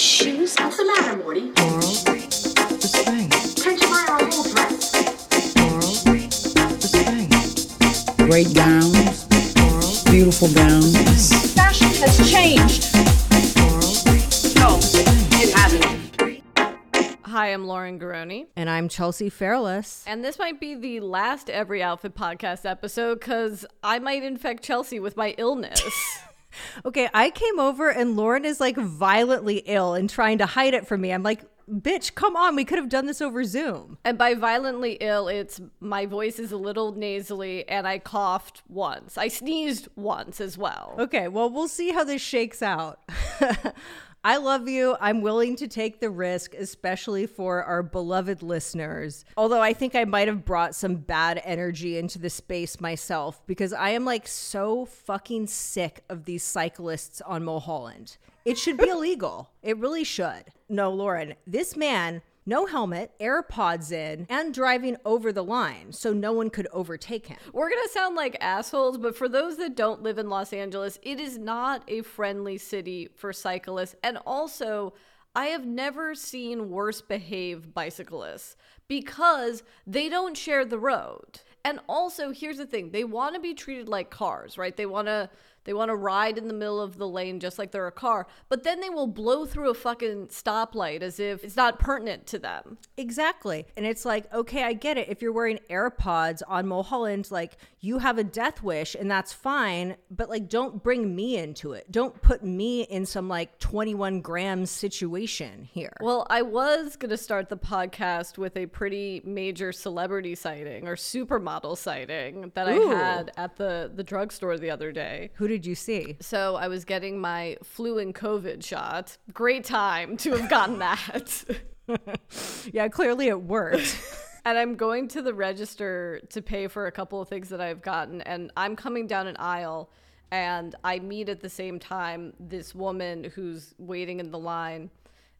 shoes? What's the matter, Morty? Moral restraint. Can't you buy our whole dress? Moral restraint. Great gowns, beautiful gowns. Fashion has changed. Moral No, it hasn't. Hi, I'm Lauren Garroni. And I'm Chelsea Fairless. And this might be the last Every Outfit podcast episode because I might infect Chelsea with my illness. Okay, I came over and Lauren is like violently ill and trying to hide it from me. I'm like, bitch, come on. We could have done this over Zoom. and by violently ill, it's my voice is a little nasally and I coughed once. I sneezed once as well. Okay, well, we'll see how this shakes out. I love you. I'm willing to take the risk, especially for our beloved listeners. Although I think I might have brought some bad energy into the space myself because I am like so fucking sick of these cyclists on Mulholland. It should be illegal. It really should. No, Lauren, this man, no helmet, AirPods in, and driving over the line so no one could overtake him. We're going to sound like assholes, but for those that don't live in Los Angeles, it is not a friendly city for cyclists. And also, I have never seen worse behaved bicyclists because they don't share the road. And also, here's the thing, they want to be treated like cars, right? They want to they want to ride in the middle of the lane just like they're a car, but then they will blow through a fucking stoplight as if it's not pertinent to them. Exactly. And it's like, okay, I get it. If you're wearing AirPods on Mulholland, like you have a death wish and that's fine, but like don't bring me into it. Don't put me in some like 21 grams situation here. Well, I was going to start the podcast with a pretty major celebrity sighting or supermodel sighting that Ooh. I had at the, the drugstore the other day. Who did you see? So I was getting my flu and COVID shot. Great time to have gotten that. Yeah, clearly it worked. and I'm going to the register to pay for a couple of things that I've gotten. And I'm coming down an aisle and I meet at the same time this woman who's waiting in the line.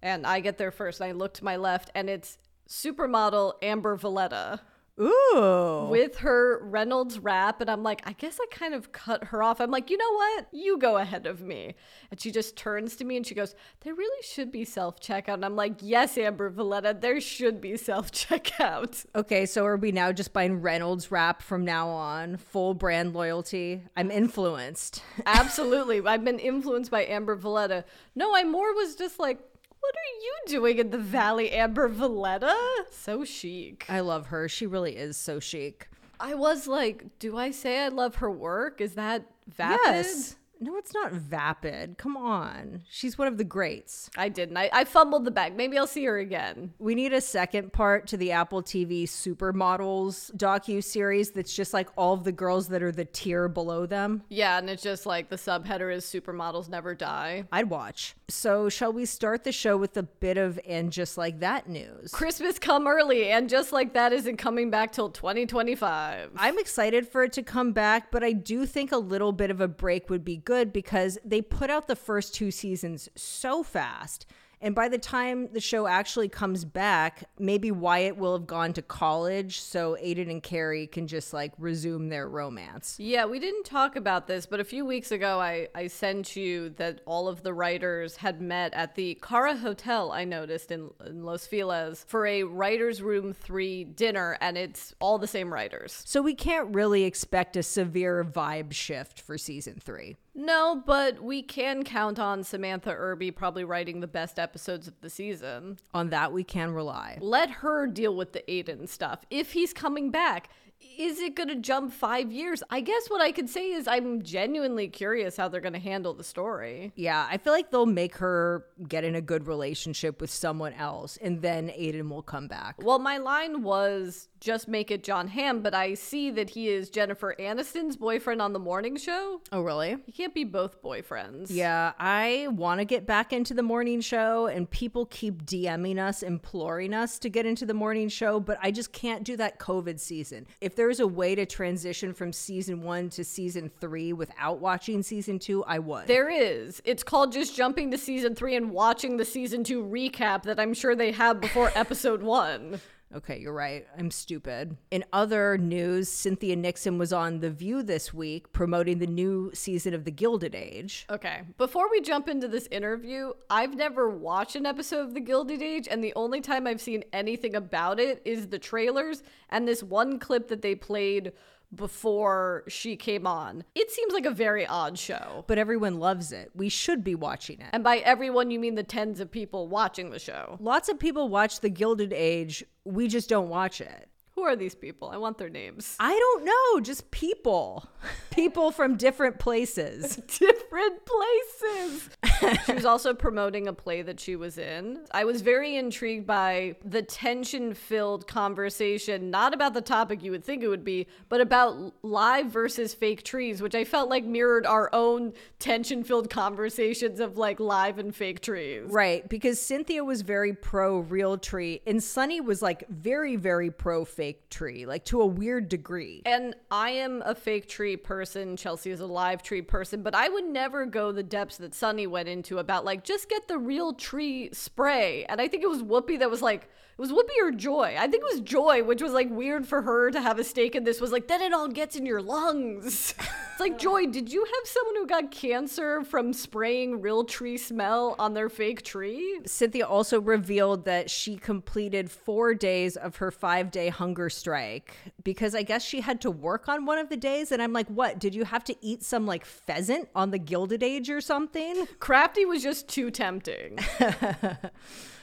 And I get there first and I look to my left and it's supermodel Amber Valletta Ooh. with her Reynolds wrap. And I'm like, I guess I kind of cut her off. I'm like, you know what? You go ahead of me. And she just turns to me and she goes, There really should be self checkout. And I'm like, Yes, Amber Valletta, there should be self checkout. Okay, so are we now just buying Reynolds wrap from now on? Full brand loyalty? I'm influenced. Absolutely. I've been influenced by Amber Valletta. No, I more was just like, What are you doing in the Valley, Amber Valletta? So chic. I love her. She really is so chic. I was like, Do I say I love her work? Is that vapid? Yes. No, it's not vapid. Come on. She's one of the greats. I didn't. I, I fumbled the bag. Maybe I'll see her again. We need a second part to the Apple TV Supermodels docu series that's just like all of the girls that are the tier below them. Yeah, and it's just like the subheader is supermodels never die. I'd watch. So, shall we start the show with a bit of and just like that news? Christmas come early, and just like that isn't coming back till 2025. I'm excited for it to come back, but I do think a little bit of a break would be good because they put out the first two seasons so fast. And by the time the show actually comes back, maybe Wyatt will have gone to college so Aiden and Carrie can just like resume their romance. Yeah, we didn't talk about this, but a few weeks ago I, I sent you that all of the writers had met at the Cara Hotel, I noticed in, in Los Feliz, for a Writers Room 3 dinner, and it's all the same writers. So we can't really expect a severe vibe shift for season three. No, but we can count on Samantha Irby probably writing the best episodes of the season. On that, we can rely. let her deal with the Aiden stuff. If he's coming back, is it going to jump five years? I guess what I could say is I'm genuinely curious how they're going to handle the story. Yeah, I feel like they'll make her get in a good relationship with someone else, and then Aiden will come back. Well, my line was just make it Jon Hamm, but I see that he is Jennifer Aniston's boyfriend on the morning show. Oh, really? He can't be both boyfriends. Yeah, I want to get back into the morning show, and people keep DMing us, imploring us to get into the morning show, but I just can't do that COVID season. If there's a way to transition from season one to season three without watching season two, I would. There is. It's called just jumping to season three and watching the season two recap that I'm sure they have before episode one. Okay, you're right. I'm stupid. In other news, Cynthia Nixon was on The View this week promoting the new season of The Gilded Age. Okay, before we jump into this interview, I've never watched an episode of The Gilded Age, and the only time I've seen anything about it is the trailers and this one clip that they played before she came on. It seems like a very odd show. But everyone loves it. We should be watching it. And by everyone, you mean the tens of people watching the show. Lots of people watch The Gilded Age. We just don't watch it. Who are these people? I want their names. I don't know, just people. People from different places. Different places. she was also promoting a play that she was in. I was very intrigued by the tension filled conversation, not about the topic you would think it would be, but about live versus fake trees, which I felt like mirrored our own tension filled conversations of like live and fake trees. Right, because Cynthia was very pro real tree and Sunny was like very, very pro fake tree, like to a weird degree. And I am a fake tree person. Chelsea is a live tree person, but I would never go the depths that Sunny went into about like just get the real tree spray. And I think it was Whoopi that was like, was Whoopi or Joy. I think it was Joy, which was like weird for her to have a stake in this. Was like then it all gets in your lungs. it's like Joy, did you have someone who got cancer from spraying real tree smell on their fake tree? Cynthia also revealed that she completed four days of her five day hunger strike because I guess she had to work on one of the days. And I'm like, what? Did you have to eat some like pheasant on the Gilded Age or something? Crafty was just too tempting.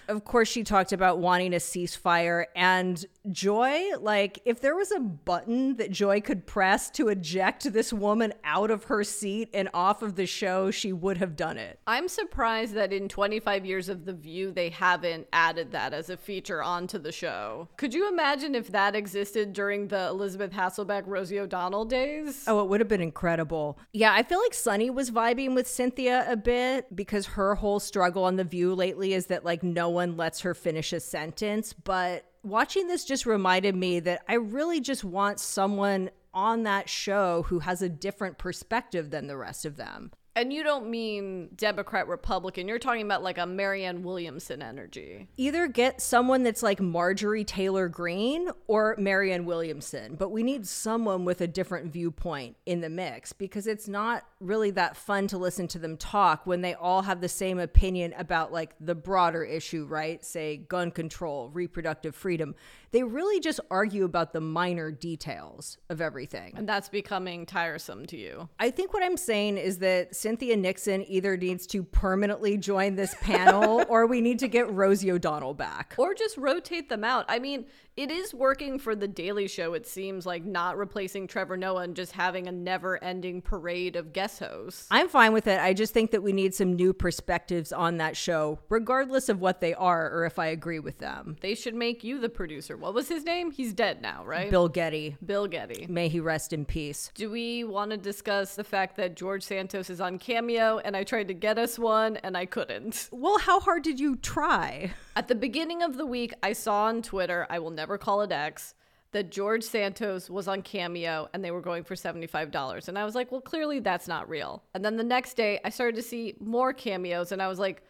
Of course, she talked about wanting a ceasefire and Joy. Like, if there was a button that Joy could press to eject this woman out of her seat and off of the show, she would have done it. I'm surprised that in 25 years of The View, they haven't added that as a feature onto the show. Could you imagine if that existed during the Elizabeth Hasselbeck, Rosie O'Donnell days? Oh, it would have been incredible. Yeah, I feel like Sunny was vibing with Cynthia a bit because her whole struggle on The View lately is that, like, no one lets her finish a sentence. But watching this just reminded me that I really just want someone on that show who has a different perspective than the rest of them. And you don't mean Democrat, Republican. You're talking about like a Marianne Williamson energy. Either get someone that's like Marjorie Taylor Greene or Marianne Williamson, but we need someone with a different viewpoint in the mix because it's not really that fun to listen to them talk when they all have the same opinion about like the broader issue, right? Say gun control, reproductive freedom. They really just argue about the minor details of everything. And that's becoming tiresome to you. I think what I'm saying is that Cynthia Nixon either needs to permanently join this panel or we need to get Rosie O'Donnell back. Or just rotate them out. I mean, it is working for The Daily Show, it seems like not replacing Trevor Noah and just having a never ending parade of guest hosts. I'm fine with it. I just think that we need some new perspectives on that show, regardless of what they are or if I agree with them. They should make you the producer. What was his name? He's dead now, right? Bill Geddie, Bill Geddie. may he rest in peace. Do we want to discuss the fact that George Santos is on Cameo and I tried to get us one and I couldn't? Well, how hard did you try? At the beginning of the week, I saw on Twitter, I will never call it X, that George Santos was on Cameo and they were going for $75. And I was like, well, clearly that's not real. And then the next day, I started to see more cameos and I was like,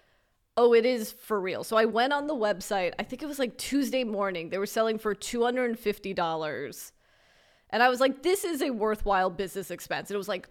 oh, it is for real. So I went on the website. I think it was like Tuesday morning. They were selling for $250. And I was like, this is a worthwhile business expense. And it was like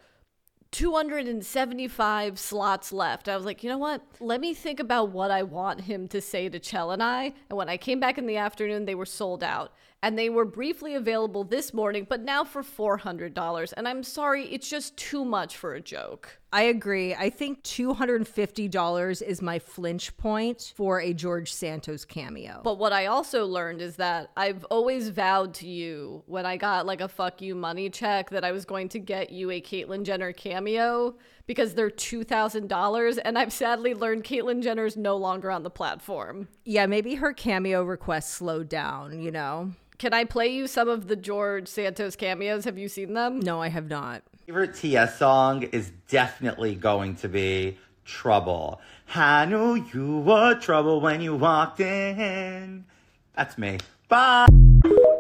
275 slots left. I was like, you know what? Let me think about what I want him to say to Chell and I. And when I came back in the afternoon, they were sold out. And they were briefly available this morning, but now for $400. And I'm sorry, it's just too much for a joke. I agree. I think $250 is my flinch point for a George Santos cameo. But what I also learned is that I've always vowed to you when I got like a fuck you money check that I was going to get you a Caitlyn Jenner cameo because they're $2,000. And I've sadly learned Caitlyn Jenner's no longer on the platform. yeah, maybe her cameo request slowed down, you know? Can I play you some of the George Santos cameos? Have you seen them? No, I have not. Favorite TS song is definitely going to be Trouble. I knew you were trouble when you walked in. That's me. Bye.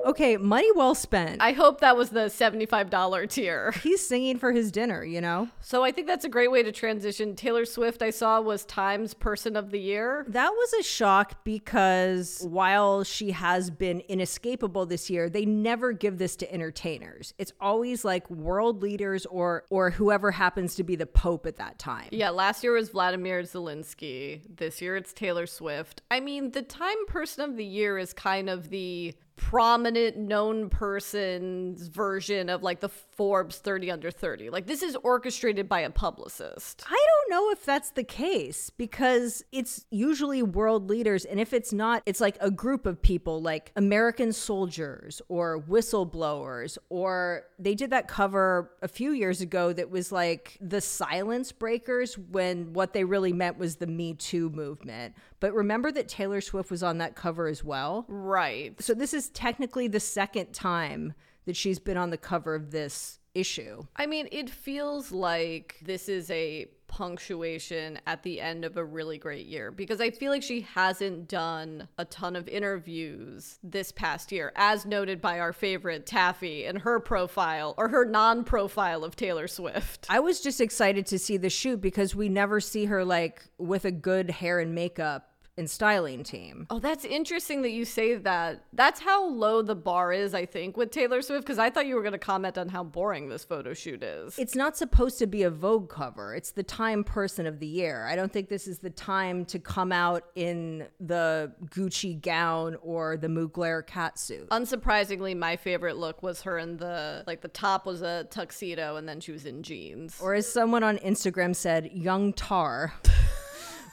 Okay, money well spent. I hope that was the $75 tier. He's singing for his dinner, you know? So I think that's a great way to transition. Taylor Swift, I saw, was Times Person of the Year. That was a shock because while she has been inescapable this year, they never give this to entertainers. It's always like world leaders or or whoever happens to be the pope at that time. Yeah, last year was Vladimir Zelensky. This year it's Taylor Swift. I mean, the Time Person of the Year is kind of the prominent known person's version of like the Forbes 30 under 30. Like this is orchestrated by a publicist. I don't know if that's the case because it's usually world leaders. And if it's not, it's like a group of people like American soldiers or whistleblowers, or they did that cover a few years ago that was like the silence breakers when what they really meant was the Me Too movement. But remember that Taylor Swift was on that cover as well? Right. So this is technically the second time that she's been on the cover of this issue. I mean, it feels like this is a punctuation at the end of a really great year because I feel like she hasn't done a ton of interviews this past year, as noted by our favorite Taffy and her profile or her non profile of Taylor Swift. I was just excited to see the shoot because we never see her like with a good hair and makeup and styling team. Oh, that's interesting that you say that. That's how low the bar is, I think, with Taylor Swift, because I thought you were going to comment on how boring this photo shoot is. It's not supposed to be a Vogue cover. It's the Time Person of the Year. I don't think this is the time to come out in the Gucci gown or the Mugler cat suit. Unsurprisingly, my favorite look was her in the like the top was a tuxedo and then she was in jeans. Or as someone on Instagram said, young tar.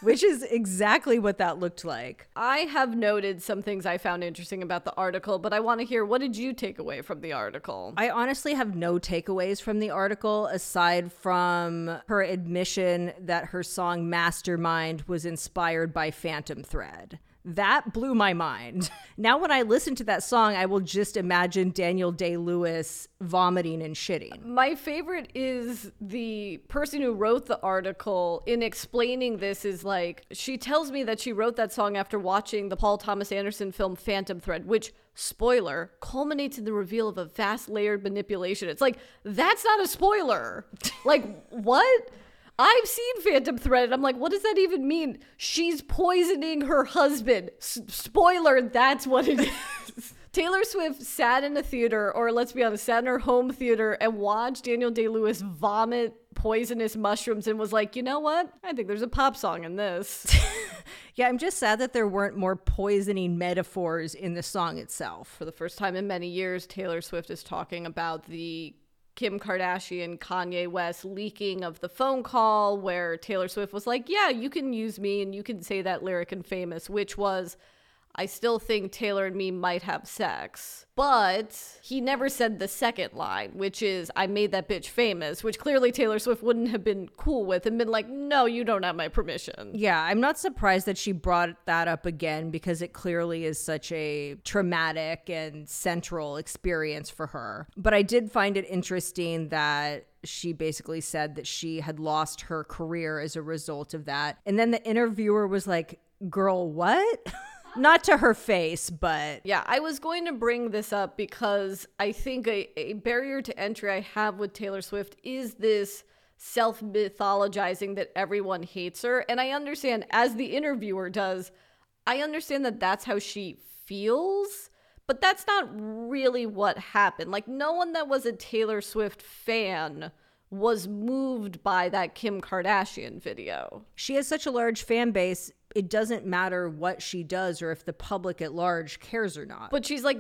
Which is exactly what that looked like. I have noted some things I found interesting about the article, but I want to hear what did you take away from the article? I honestly have no takeaways from the article aside from her admission that her song Mastermind was inspired by Phantom Thread. That blew my mind. Now, when I listen to that song, I will just imagine Daniel Day Lewis vomiting and shitting. My favorite is the person who wrote the article in explaining this is like, she tells me that she wrote that song after watching the Paul Thomas Anderson film Phantom Thread, which, spoiler, culminates in the reveal of a vast layered manipulation. It's like, that's not a spoiler. like, what? I've seen Phantom Thread. And I'm like, what does that even mean? She's poisoning her husband. S- spoiler, that's what it is. Taylor Swift sat in a theater, or let's be honest, sat in her home theater and watched Daniel Day Lewis vomit poisonous mushrooms and was like, you know what? I think there's a pop song in this. Yeah, I'm just sad that there weren't more poisoning metaphors in the song itself. For the first time in many years, Taylor Swift is talking about the Kim Kardashian, Kanye West leaking of the phone call where Taylor Swift was like, Yeah, you can use me and you can say that lyric in famous, which was, I still think Taylor and me might have sex. But he never said the second line, which is, I made that bitch famous, which clearly Taylor Swift wouldn't have been cool with and been like, No, you don't have my permission. Yeah, I'm not surprised that she brought that up again because it clearly is such a traumatic and central experience for her. But I did find it interesting that she basically said that she had lost her career as a result of that. And then the interviewer was like, Girl, what? not to her face, but Yeah, I was going to bring this up because I think a, a barrier to entry I have with Taylor Swift is this self mythologizing that everyone hates her. And I understand, as the interviewer does, I understand that that's how she feels, but that's not really what happened. Like, no one that was a Taylor Swift fan was moved by that Kim Kardashian video. she has such a large fan base. It doesn't matter what she does or if the public at large cares or not. But she's like,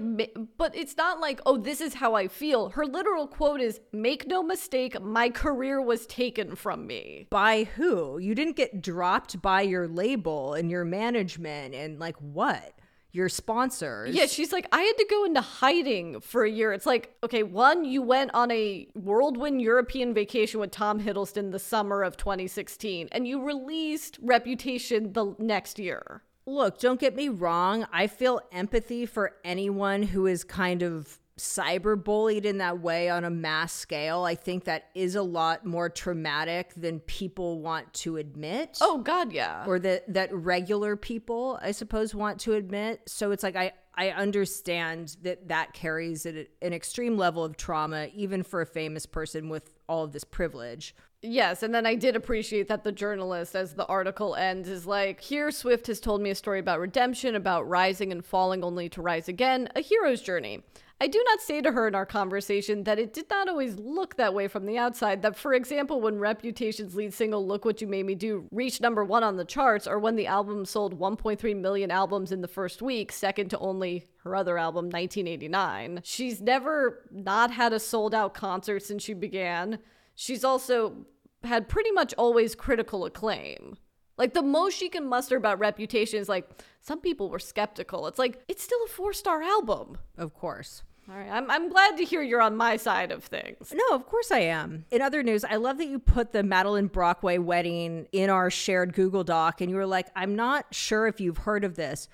but it's not like, oh, this is how I feel. Her literal quote is, make no mistake, my career was taken from me. by who? You didn't get dropped by your label and your management and like what? Your sponsors. Yeah, she's like, I had to go into hiding for a year. It's like, okay, one, you went on a whirlwind European vacation with Tom Hiddleston the summer of 2016, and you released Reputation the next year. Look, don't get me wrong. I feel empathy for anyone who is kind of cyberbullied in that way on a mass scale. I think that is a lot more traumatic than people want to admit. Oh, God, yeah. or that that regular people i suppose want to admit so it's like i I understand that that carries an, an extreme level of trauma, even for a famous person with all of this privilege. Yes, and then I did appreciate that the journalist, as the article ends, is like, Here Swift has told me a story about redemption, about rising and falling only to rise again, a hero's journey. I do not say to her in our conversation that it did not always look that way from the outside. That, for example, when Reputation's lead single Look What You Made Me Do reached number one on the charts, or when the album sold 1.3 million albums in the first week, second to only her other album, 1989, she's never not had a sold out concert since she began. She's also had pretty much always critical acclaim. Like the most she can muster about reputation is like some people were skeptical. It's like it's still a four star album. Of course. All right, I'm I'm glad to hear you're on my side of things. No, of course I am. In other news, I love that you put the Madeline Brockway wedding in our shared Google Doc and you were like, I'm not sure if you've heard of this.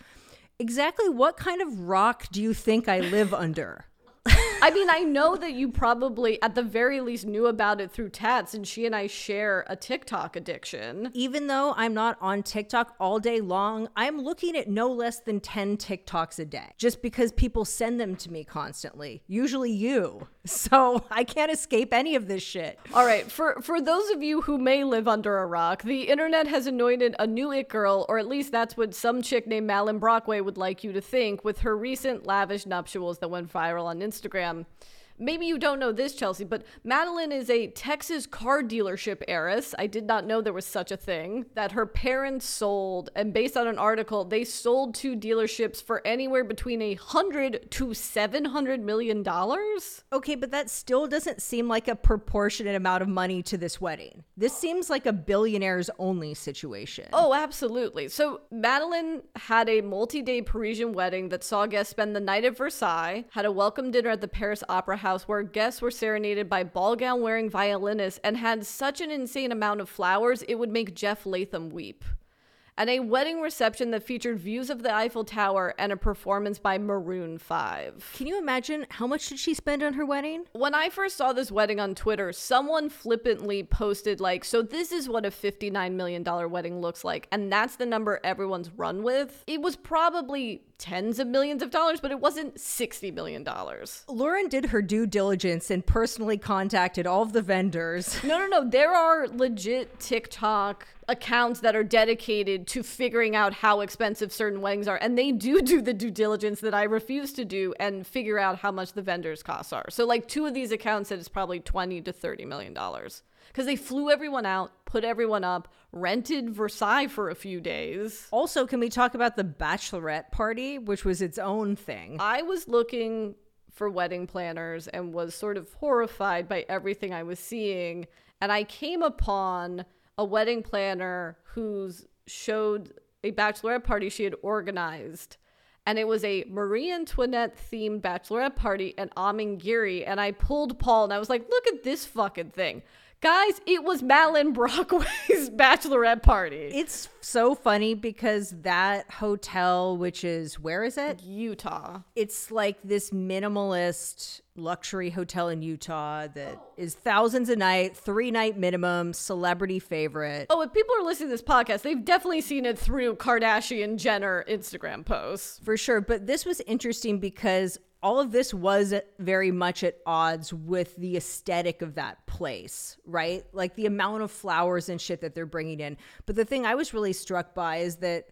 Exactly what kind of rock do you think I live under? I mean, I know that you probably, at the very least, knew about it through Tats, and she and I share a TikTok addiction. Even though I'm not on TikTok all day long, I'm looking at no less than 10 TikToks a day just because people send them to me constantly, usually you. So I can't escape any of this shit. All right, for for those of you who may live under a rock, the internet has anointed a new it girl, or at least that's what some chick named Malin Brockway would like you to think, with her recent lavish nuptials that went viral on Instagram. Instagram. Maybe you don't know this, Chelsea, but Madeline is a Texas car dealership heiress. I did not know there was such a thing. That her parents sold, and based on an article, they sold two dealerships for anywhere between a hundred to seven hundred million dollars. Okay, but that still doesn't seem like a proportionate amount of money to this wedding. This seems like a billionaires only situation. Oh, absolutely. So Madeline had a multi-day Parisian wedding that saw guests spend the night at Versailles, had a welcome dinner at the Paris Opera House where guests were serenaded by ball gown wearing violinists and had such an insane amount of flowers it would make Jeff Leatham weep. And a wedding reception that featured views of the Eiffel Tower and a performance by Maroon 5. Can you imagine how much did she spend on her wedding? When I first saw this wedding on Twitter, someone flippantly posted, like, so this is what a $59 million wedding looks like. And that's the number everyone's run with. It was probably tens of millions of dollars, but it wasn't $60 million. Lauren did her due diligence and personally contacted all of the vendors. No, no, no. There are legit TikTok accounts that are dedicated to figuring out how expensive certain weddings are. And they do do the due diligence that I refuse to do and figure out how much the vendors' costs are. So, like, two of these accounts said it's probably 20 to $30 million because they flew everyone out, put everyone up, rented Versailles for a few days. Also, can we talk about the bachelorette party, which was its own thing? I was looking for wedding planners and was sort of horrified by everything I was seeing. And I came upon a wedding planner who's showed a bachelorette party she had organized. And it was a Marie Antoinette themed bachelorette party and Amangiri. And I pulled Paul and I was like, look at this fucking thing. Guys, it was Madeline Brockway's bachelorette party. It's so funny because that hotel, which is where is it? Utah. It's like this minimalist luxury hotel in Utah that is thousands a night, three night minimum, celebrity favorite. Oh, if people are listening to this podcast, they've definitely seen it through Kardashian Jenner Instagram posts. For sure. But this was interesting because all of this was very much at odds with the aesthetic of that place, right? Like the amount of flowers and shit that they're bringing in. But the thing I was really struck by is that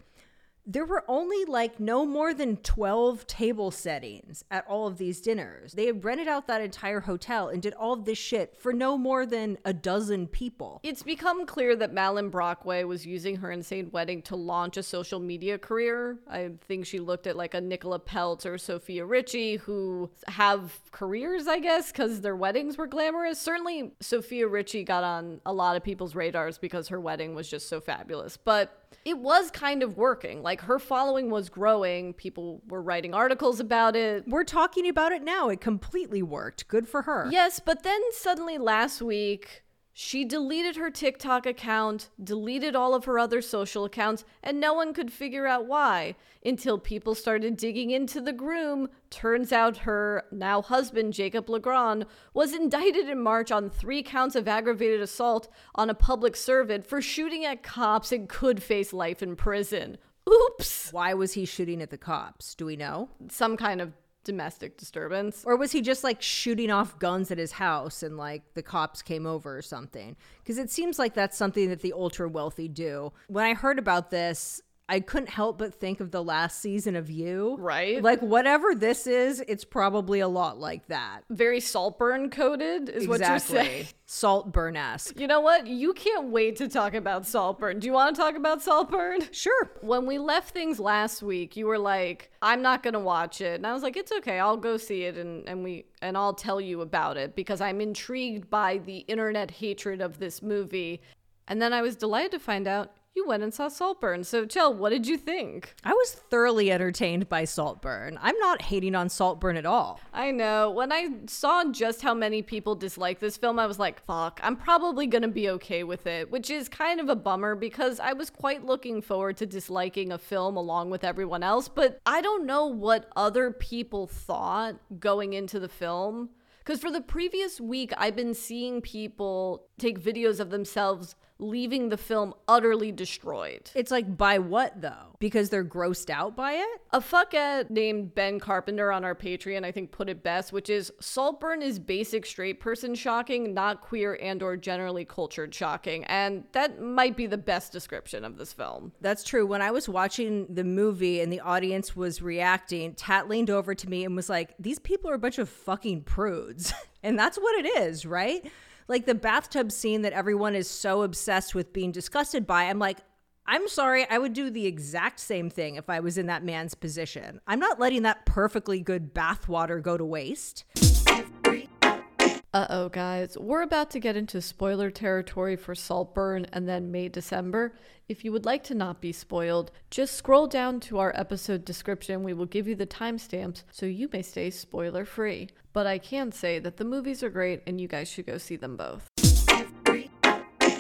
there were only like no more than 12 table settings at all of these dinners. They had rented out that entire hotel and did all of this shit for no more than a dozen people. It's become clear that Malin Brockway was using her insane wedding to launch a social media career. I think she looked at like a Nicola Peltz or Sofia Richie who have careers, I guess, because their weddings were glamorous. Certainly, Sofia Richie got on a lot of people's radars because her wedding was just so fabulous. But it was kind of working. Like her following was growing. People were writing articles about it. We're talking about it now. It completely worked. Good for her. Yes, but then suddenly last week, she deleted her TikTok account, deleted all of her other social accounts, and no one could figure out why until people started digging into the groom. Turns out her now husband, Jacob LaGrone, was indicted in March on three counts of aggravated assault on a public servant for shooting at cops and could face life in prison. Oops. Why was he shooting at the cops? Do we know? Some kind of domestic disturbance. Or was he just like shooting off guns at his house and like the cops came over or something? Because it seems like that's something that the ultra wealthy do. When I heard about this, I couldn't help but think of the last season of You. Right. Like, whatever this is, it's probably a lot like that. Very Saltburn coded is what you're saying. Saltburn esque. You know what? You can't wait to talk about Saltburn. Do you want to talk about Saltburn? Sure. When we left things last week, you were like, "I'm not going to watch it." And I was like, "It's okay. I'll go see it and and we and I'll tell you about it because I'm intrigued by the internet hatred of this movie." And then I was delighted to find out you went and saw Saltburn. So, Chell, what did you think? I was thoroughly entertained by Saltburn. I'm not hating on Saltburn at all. I know. When I saw just how many people dislike this film, I was like, fuck, I'm probably going to be okay with it, which is kind of a bummer because I was quite looking forward to disliking a film along with everyone else. But I don't know what other people thought going into the film. Because for the previous week, I've been seeing people take videos of themselves leaving the film utterly destroyed. It's like, by what though? Because they're grossed out by it? A fuckhead named Ben Carpenter on our Patreon, I think, put it best, which is Saltburn is basic straight person shocking, not queer and or generally cultured shocking. And that might be the best description of this film. That's true. When I was watching the movie and the audience was reacting, Tat leaned over to me and was like, These people are a bunch of fucking prudes. and that's what it is, right? Like the bathtub scene that everyone is so obsessed with being disgusted by. I'm like, I'm sorry, I would do the exact same thing if I was in that man's position. I'm not letting that perfectly good bathwater go to waste. Uh oh, guys. We're about to get into spoiler territory for Saltburn and then May December. If you would like to not be spoiled, just scroll down to our episode description. We will give you the timestamps so you may stay spoiler free. But I can say that the movies are great and you guys should go see them both.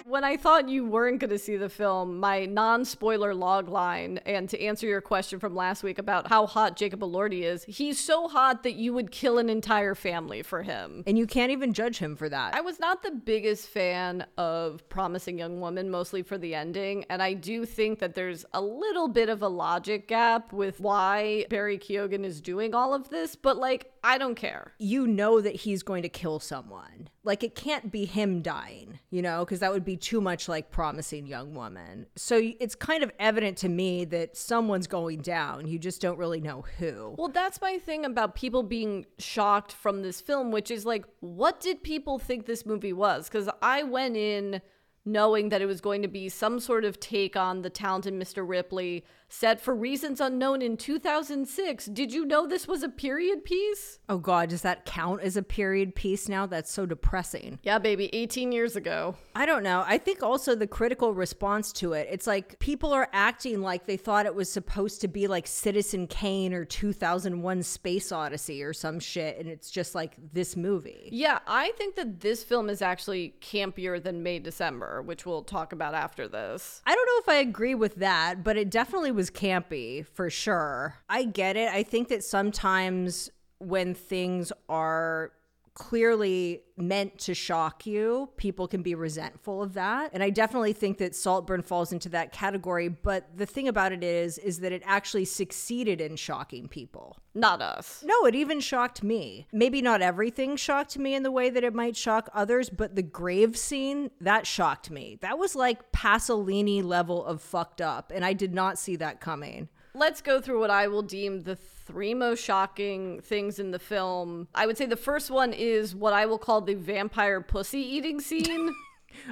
When I thought you weren't going to see the film, my non spoiler log line, and to answer your question from last week about how hot Jacob Elordi is, he's so hot that you would kill an entire family for him. And you can't even judge him for that. I was not the biggest fan of Promising Young Woman, mostly for the ending. And I do think that there's a little bit of a logic gap with why Barry Keoghan is doing all of this, but like, I don't care. you know that he's going to kill someone. Like it can't be him dying, you know, because that would be too much like promising young woman. So it's kind of evident to me that someone's going down. You just don't really know who. Well, that's my thing about people being shocked from this film, which is like, what did people think this movie was? Because I went in knowing that it was going to be some sort of take on the talented Mr. Ripley, set for reasons unknown in 2006. Did you know this was a period piece? Oh God, does that count as a period piece now? That's so depressing. Yeah, baby, 18 years ago. I don't know. I think also the critical response to it, it's like people are acting like they thought it was supposed to be like Citizen Kane or 2001 Space Odyssey or some shit. And it's just like this movie. Yeah, I think that this film is actually campier than May December, which we'll talk about after this. I don't know if I agree with that, but it definitely was campy for sure. I get it. I think that sometimes when things are clearly meant to shock you, people can be resentful of that. And I definitely think that Saltburn falls into that category, but the thing about it is is that it actually succeeded in shocking people. Not us. No, it even shocked me. Maybe not everything shocked me in the way that it might shock others, but the grave scene, that shocked me. That was like Pasolini level of fucked up, and I did not see that coming. Let's go through what I will deem the three most shocking things in the film. I would say the first one is what I will call the vampire pussy eating scene.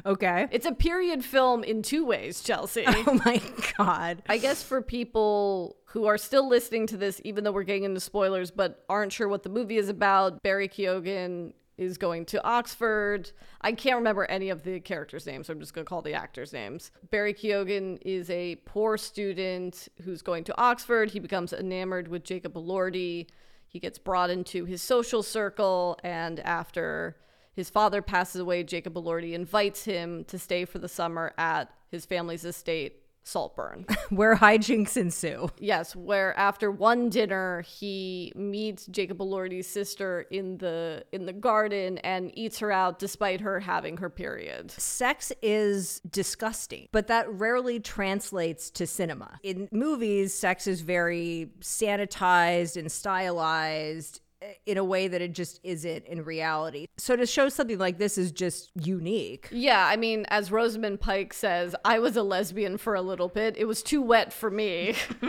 Okay. it's a period film in two ways, Chelsea. Oh my god. I guess for people who are still listening to this, even though we're getting into spoilers, but aren't sure what the movie is about, Barry Keoghan is going to Oxford. I can't remember any of the characters' names, so I'm just going to call the actors' names. Barry Keoghan is a poor student who's going to Oxford. He becomes enamored with Jacob Elordi. He gets brought into his social circle, and after his father passes away, Jacob Elordi invites him to stay for the summer at his family's estate Saltburn. Where hijinks ensue. yes, where after one dinner he meets Jacob Elordi's sister in the in the garden and eats her out despite her having her period. Sex is disgusting, but that rarely translates to cinema. In movies, sex is very sanitized and stylized in a way that it just isn't in reality. So to show something like this is just unique. Yeah, I mean, as Rosamund Pike says, I was a lesbian for a little bit. It was too wet for me.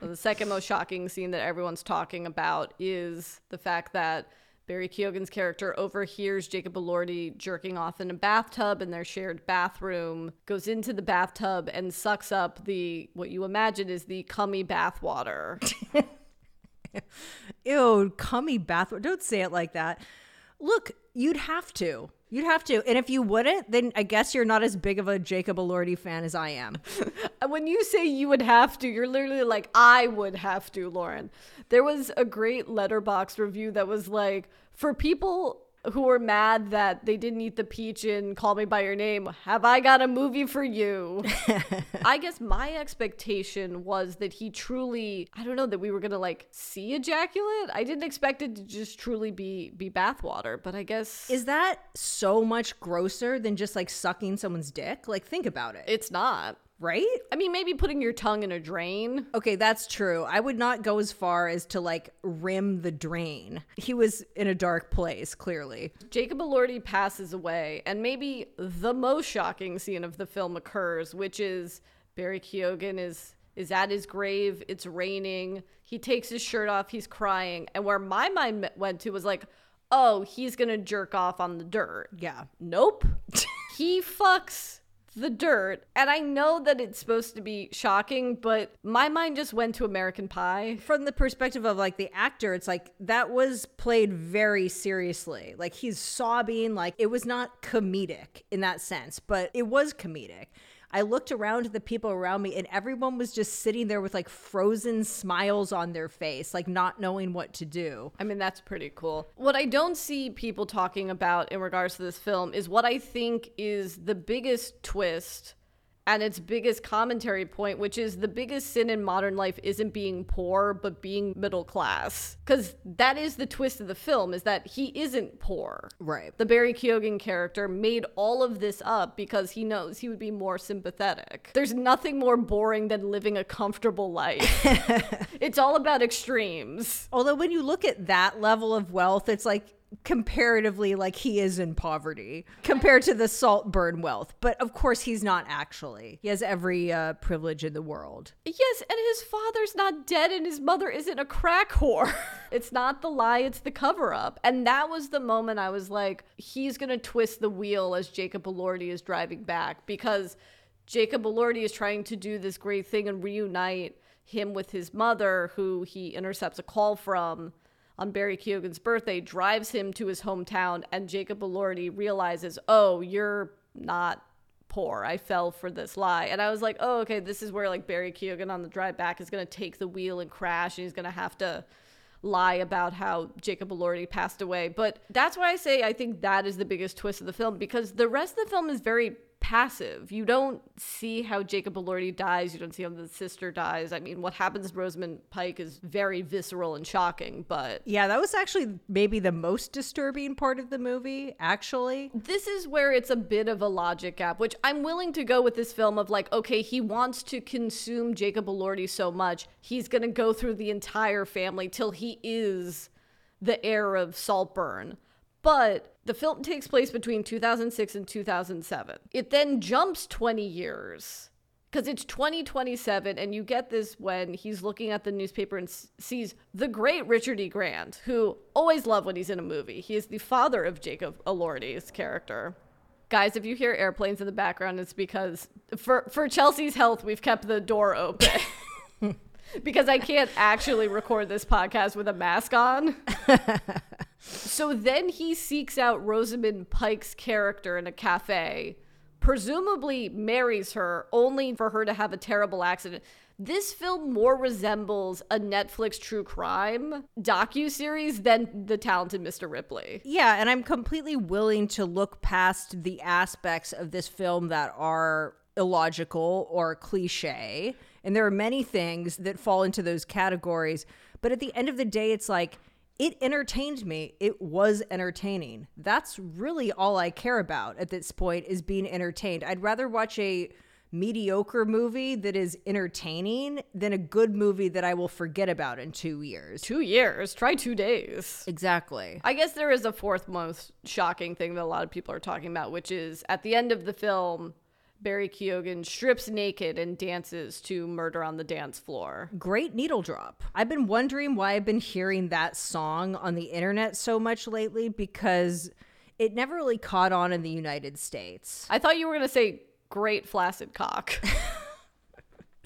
the second most shocking scene that everyone's talking about is the fact that Barry Keoghan's character overhears Jacob Elordi jerking off in a bathtub in their shared bathroom, goes into the bathtub and sucks up the what you imagine is the cummy bathwater. Ew, cummy bath. Don't say it like that. Look, you'd have to. You'd have to. And if you wouldn't, then I guess you're not as big of a Jacob Elordi fan as I am. when you say you would have to, you're literally like, I would have to, Lauren. There was a great Letterboxd review that was like, for people who were mad that they didn't eat the peach in Call Me By Your Name, have I got a movie for you? I guess my expectation was that he truly, I don't know, that we were gonna like see ejaculate. I didn't expect it to just truly be be bathwater, but I guess Is that so much grosser than just like sucking someone's dick? Like, think about it, it's not. Right? I mean, maybe putting your tongue in a drain. Okay, that's true. I would not go as far as to like rim the drain. He was in a dark place, clearly. Jacob Elordi passes away, and maybe the most shocking scene of the film occurs, which is Barry Keoghan is is at his grave. It's raining. He takes his shirt off. He's crying, and where my mind went to was like, oh, he's gonna jerk off on the dirt. Yeah. Nope. he fucks the dirt. And I know that it's supposed to be shocking, but my mind just went to American Pie. From the perspective of like the actor, it's like that was played very seriously. Like he's sobbing, like it was not comedic in that sense, but it was comedic. I looked around the people around me and everyone was just sitting there with like frozen smiles on their face, like not knowing what to do. I mean, that's pretty cool. What I don't see people talking about in regards to this film is what I think is the biggest twist and its biggest commentary point, which is the biggest sin in modern life isn't being poor, but being middle class. Because that is the twist of the film, is that he isn't poor. Right. The Barry Keoghan character made all of this up because he knows he would be more sympathetic. There's nothing more boring than living a comfortable life. it's all about extremes. Although when you look at that level of wealth, it's like comparatively like he is in poverty compared to the Saltburn wealth. But of course, he's not actually. He has every uh, privilege in the world. Yes, and his father's not dead and his mother isn't a crack whore. it's not the lie, it's the cover up. And that was the moment I was like, he's going to twist the wheel as Jacob Elordi is driving back because Jacob Elordi is trying to do this great thing and reunite him with his mother, who he intercepts a call from on Barry Keoghan's birthday, drives him to his hometown, and Jacob Elordi realizes, oh, you're not poor. I fell for this lie. And I was like, oh, okay, this is where like Barry Keoghan on the drive back is going to take the wheel and crash, and he's going to have to lie about how Jacob Elordi passed away. But that's why I say I think that is the biggest twist of the film because the rest of the film is very passive. You don't see how Jacob Elordi dies. You don't see how the sister dies. I mean, what happens to Rosamund Pike is very visceral and shocking, but Yeah, that was actually maybe the most disturbing part of the movie, actually. this is where it's a bit of a logic gap, which I'm willing to go with this film of like, okay, he wants to consume Jacob Elordi so much, he's gonna go through the entire family till he is the heir of Saltburn. But the film takes place between 2006 and 2007. It then jumps 20 years because it's 2027 and you get this when he's looking at the newspaper and s- sees the great richard e. Grant who always love when he's in a movie. He is the father of jacob elordi's character. Guys if you hear airplanes in the background it's because for for chelsea's health we've kept the door open. Because i can't actually record this podcast with a mask on so then he seeks out rosamund pike's character in a cafe presumably marries her only for her to have a terrible accident. This film more resembles a Netflix true crime docu-series than The Talented Mr. Ripley. Yeah, and I'm completely willing to look past the aspects of this film that are illogical or cliche. And there are many things that fall into those categories. But at the end of the day, it's like, it entertained me. It was entertaining. That's really all I care about at this point is being entertained. I'd rather watch a mediocre movie that is entertaining than a good movie that I will forget about in two years. Two years. Try two days. Exactly. I guess there is a fourth most shocking thing that a lot of people are talking about, which is at the end of the film, Barry Keoghan strips naked and dances to Murder on the Dance Floor. Great needle drop. I've been wondering why I've been hearing that song on the internet so much lately because it never really caught on in the United States. I thought you were going to say great flaccid cock.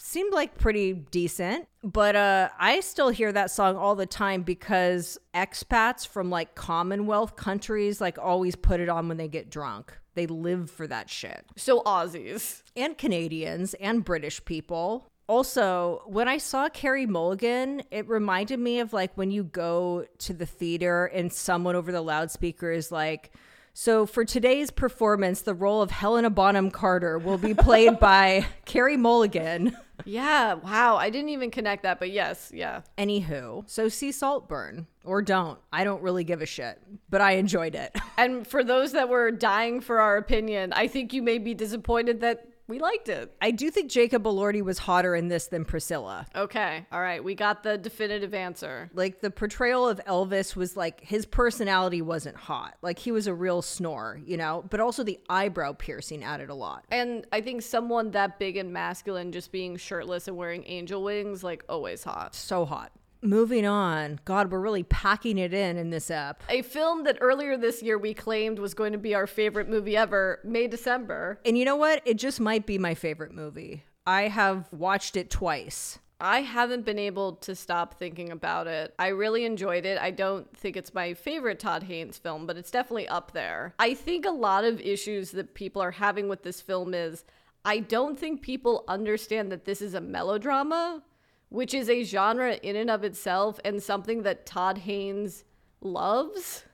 seemed like pretty decent but uh i still hear that song all the time because expats from like commonwealth countries like always put it on when they get drunk they live for that shit so Aussies. and canadians and british people also when i saw carrie mulligan it reminded me of like when you go to the theater and someone over the loudspeaker is like so for today's performance, the role of Helena Bonham Carter will be played by Carrie Mulligan. Yeah, wow. I didn't even connect that, but yes, yeah. Anywho, so see salt burn or don't. I don't really give a shit, but I enjoyed it. And for those that were dying for our opinion, I think you may be disappointed that we liked it. I do think Jacob Elordi was hotter in this than Priscilla. Okay, all right. We got the definitive answer. Like the portrayal of Elvis was like his personality wasn't hot. Like he was a real snore, you know, but also the eyebrow piercing added a lot. And I think someone that big and masculine just being shirtless and wearing angel wings, like always hot. So hot. Moving on. God, we're really packing it in in this app. A film that earlier this year we claimed was going to be our favorite movie ever, May December. And you know what? It just might be my favorite movie. I have watched it twice. I haven't been able to stop thinking about it. I really enjoyed it. I don't think it's my favorite Todd Haynes film, but it's definitely up there. I think a lot of issues that people are having with this film is I don't think people understand that this is a melodrama, which is a genre in and of itself and something that Todd Haynes loves.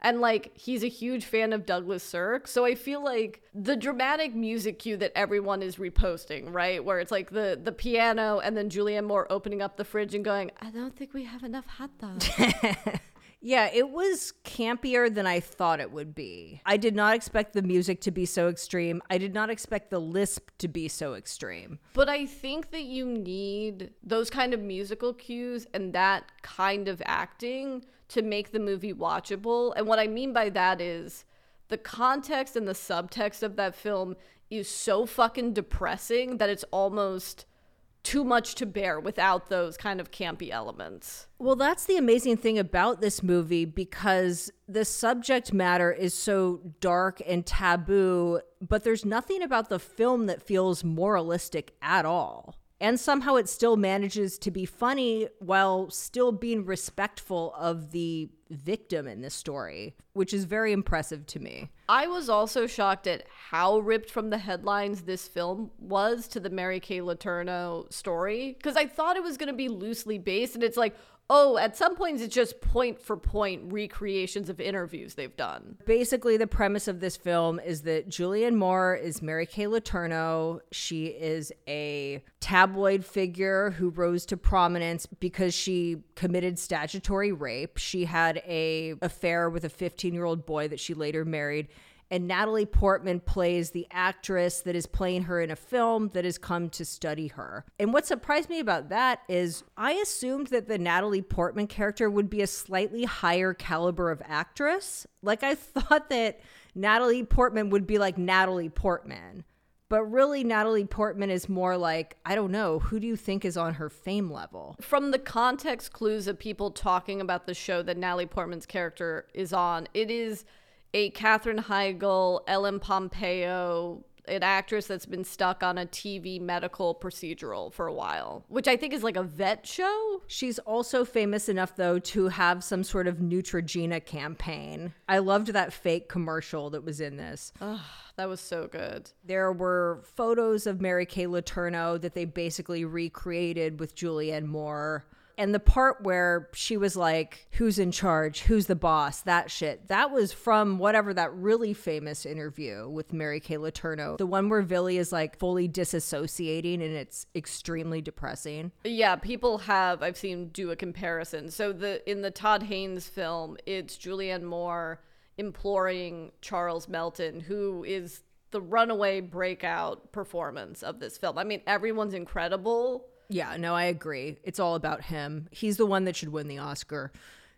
And like he's a huge fan of Douglas Sirk. So I feel like the dramatic music cue that everyone is reposting, right? Where it's like the the piano and then Julianne Moore opening up the fridge and going, I don't think we have enough hot dogs. Yeah, it was campier than I thought it would be. I did not expect the music to be so extreme. I did not expect the lisp to be so extreme. But I think that you need those kind of musical cues and that kind of acting to make the movie watchable. And what I mean by that is the context and the subtext of that film is so fucking depressing that it's almost too much to bear without those kind of campy elements. Well, that's the amazing thing about this movie because the subject matter is so dark and taboo, but there's nothing about the film that feels moralistic at all. And somehow it still manages to be funny while still being respectful of the victim in this story, which is very impressive to me. I was also shocked at how ripped from the headlines this film was to the Mary Kay Letourneau story because I thought it was going to be loosely based, and it's like, oh, at some points it's just point for point recreations of interviews they've done. Basically, the premise of this film is that Julianne Moore is Mary Kay Letourneau. She is a tabloid figure who rose to prominence because she committed statutory rape. She had a affair with a 15-year-old boy that she later married and Natalie Portman plays the actress that is playing her in a film that has come to study her. And what surprised me about that is I assumed that the Natalie Portman character would be a slightly higher caliber of actress. Like I thought that Natalie Portman would be like Natalie Portman. But really, Natalie Portman is more like, I don't know, who do you think is on her fame level? From the context clues of people talking about the show that Natalie Portman's character is on, it is a Katherine Heigl, Ellen Pompeo, an actress that's been stuck on a TV medical procedural for a while, which I think is like a vet show. She's also famous enough, though, to have some sort of Neutrogena campaign. I loved that fake commercial that was in this. That was so good. There were photos of Mary Kay Letourneau that they basically recreated with Julianne Moore And the part where she was like, Who's in charge? Who's the boss? That shit. That was from whatever that really famous interview with Mary Kay Letourneau. The one where Vili is like fully disassociating and it's extremely depressing. Yeah, people have I've seen do a comparison. So the in the Todd Haynes film, it's Julianne Moore imploring Charles Melton, who is the runaway breakout performance of this film. I mean, everyone's incredible. Yeah, no, I agree. It's all about him. He's the one that should win the Oscar.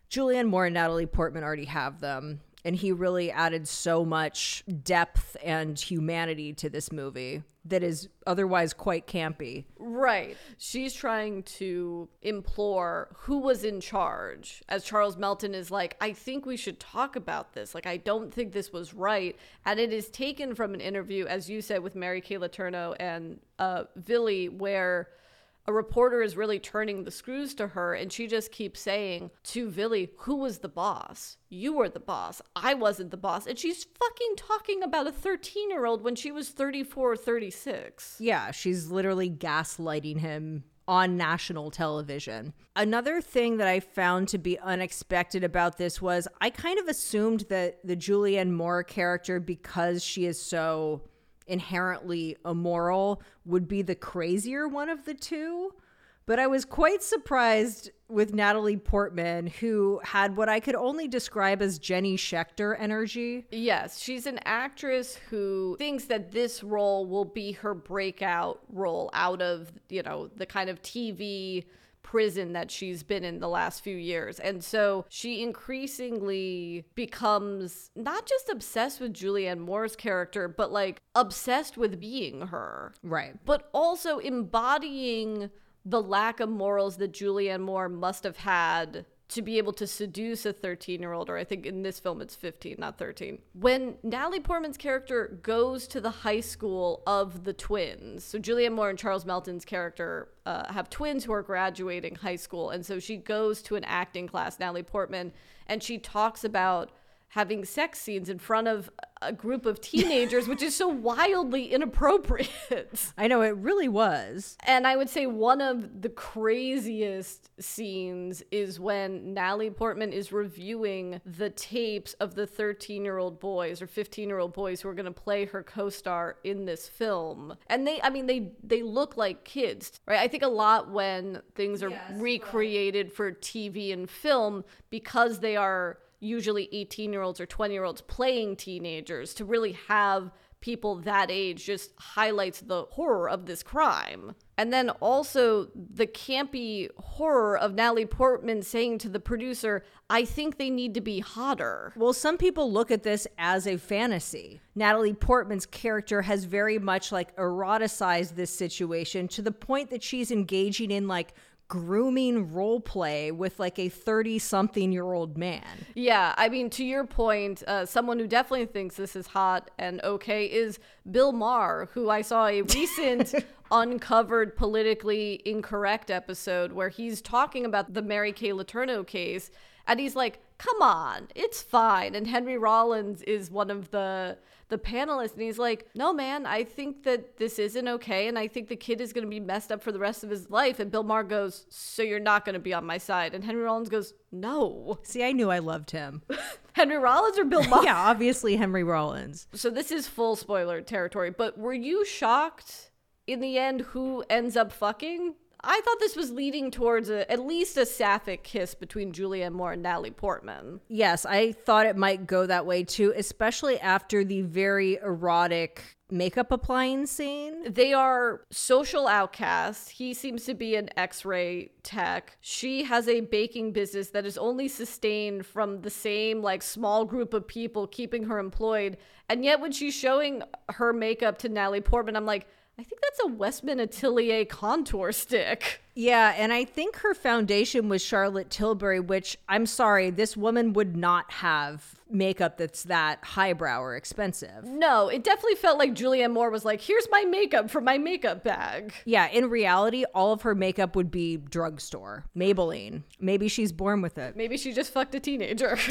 Julianne Moore and Natalie Portman already have them. And he really added so much depth and humanity to this movie that is otherwise quite campy. Right. She's trying to implore who was in charge. As Charles Melton is like, I think we should talk about this. Like, I don't think this was right. And it is taken from an interview, as you said, with Mary Kay Letourneau and uh, Vili, where a reporter is really turning the screws to her and she just keeps saying to Vili, who was the boss? You were the boss. I wasn't the boss. And she's fucking talking about a 13 year old when she was 34 or 36. Yeah, she's literally gaslighting him on national television. Another thing that I found to be unexpected about this was I kind of assumed that the Julianne Moore character, because she is so inherently immoral, would be the crazier one of the two. But I was quite surprised with Natalie Portman, who had what I could only describe as Jenny Schecter energy. Yes, she's an actress who thinks that this role will be her breakout role out of, you know, the kind of TV prison that she's been in the last few years. And so she increasingly becomes not just obsessed with Julianne Moore's character, but like obsessed with being her. Right. But also embodying the lack of morals that Julianne Moore must have had to be able to seduce a 13 year old, or I think in this film it's 15, not 13. When Natalie Portman's character goes to the high school of the twins, so Julianne Moore and Charles Melton's character uh, have twins who are graduating high school, and so she goes to an acting class, Natalie Portman, and she talks about having sex scenes in front of a group of teenagers, which is so wildly inappropriate. I know it really was. And I would say one of the craziest scenes is when Natalie Portman is reviewing the tapes of the 13 year old boys or 15 year old boys who are going to play her co star in this film. And they, I mean, they, they look like kids, right? I think a lot when things are recreated for TV and film because they are usually 18 year olds or 20 year olds playing teenagers to really have people that age just highlights the horror of this crime. And then also the campy horror of Natalie Portman saying to the producer, I think they need to be hotter. Well, some people look at this as a fantasy. Natalie Portman's character has very much like eroticized this situation to the point that she's engaging in like grooming role play with like a 30 something year old man. Yeah, I mean, to your point, uh, someone who definitely thinks this is hot and okay is Bill Maher, who I saw a recent uncovered politically incorrect episode where he's talking about the Mary Kay Letourneau case. And he's like, come on, it's fine. And Henry Rollins is one of the the panelist and he's like no man i think that this isn't okay and i think the kid is going to be messed up for the rest of his life. And bill maher goes so you're not going to be on my side? And henry rollins goes no. See, I knew I loved him. henry rollins or bill maher? Yeah, obviously Henry Rollins. so this is full spoiler territory but were you shocked in the end who ends up fucking I thought this was leading towards a, at least a sapphic kiss between Julianne Moore and Natalie Portman. Yes, I thought it might go that way too, especially after the very erotic makeup applying scene. They are social outcasts. He seems to be an x ray tech. She has a baking business that is only sustained from the same, like, small group of people keeping her employed. And yet, when she's showing her makeup to Natalie Portman, I'm like, I think that's a Westman Atelier contour stick. Yeah, and I think her foundation was Charlotte Tilbury, which I'm sorry, this woman would not have makeup that's that highbrow or expensive. No, it definitely felt like Julianne Moore was like, here's my makeup from my makeup bag. Yeah, in reality, all of her makeup would be drugstore, Maybelline. Maybe she's born with it. Maybe she just fucked a teenager.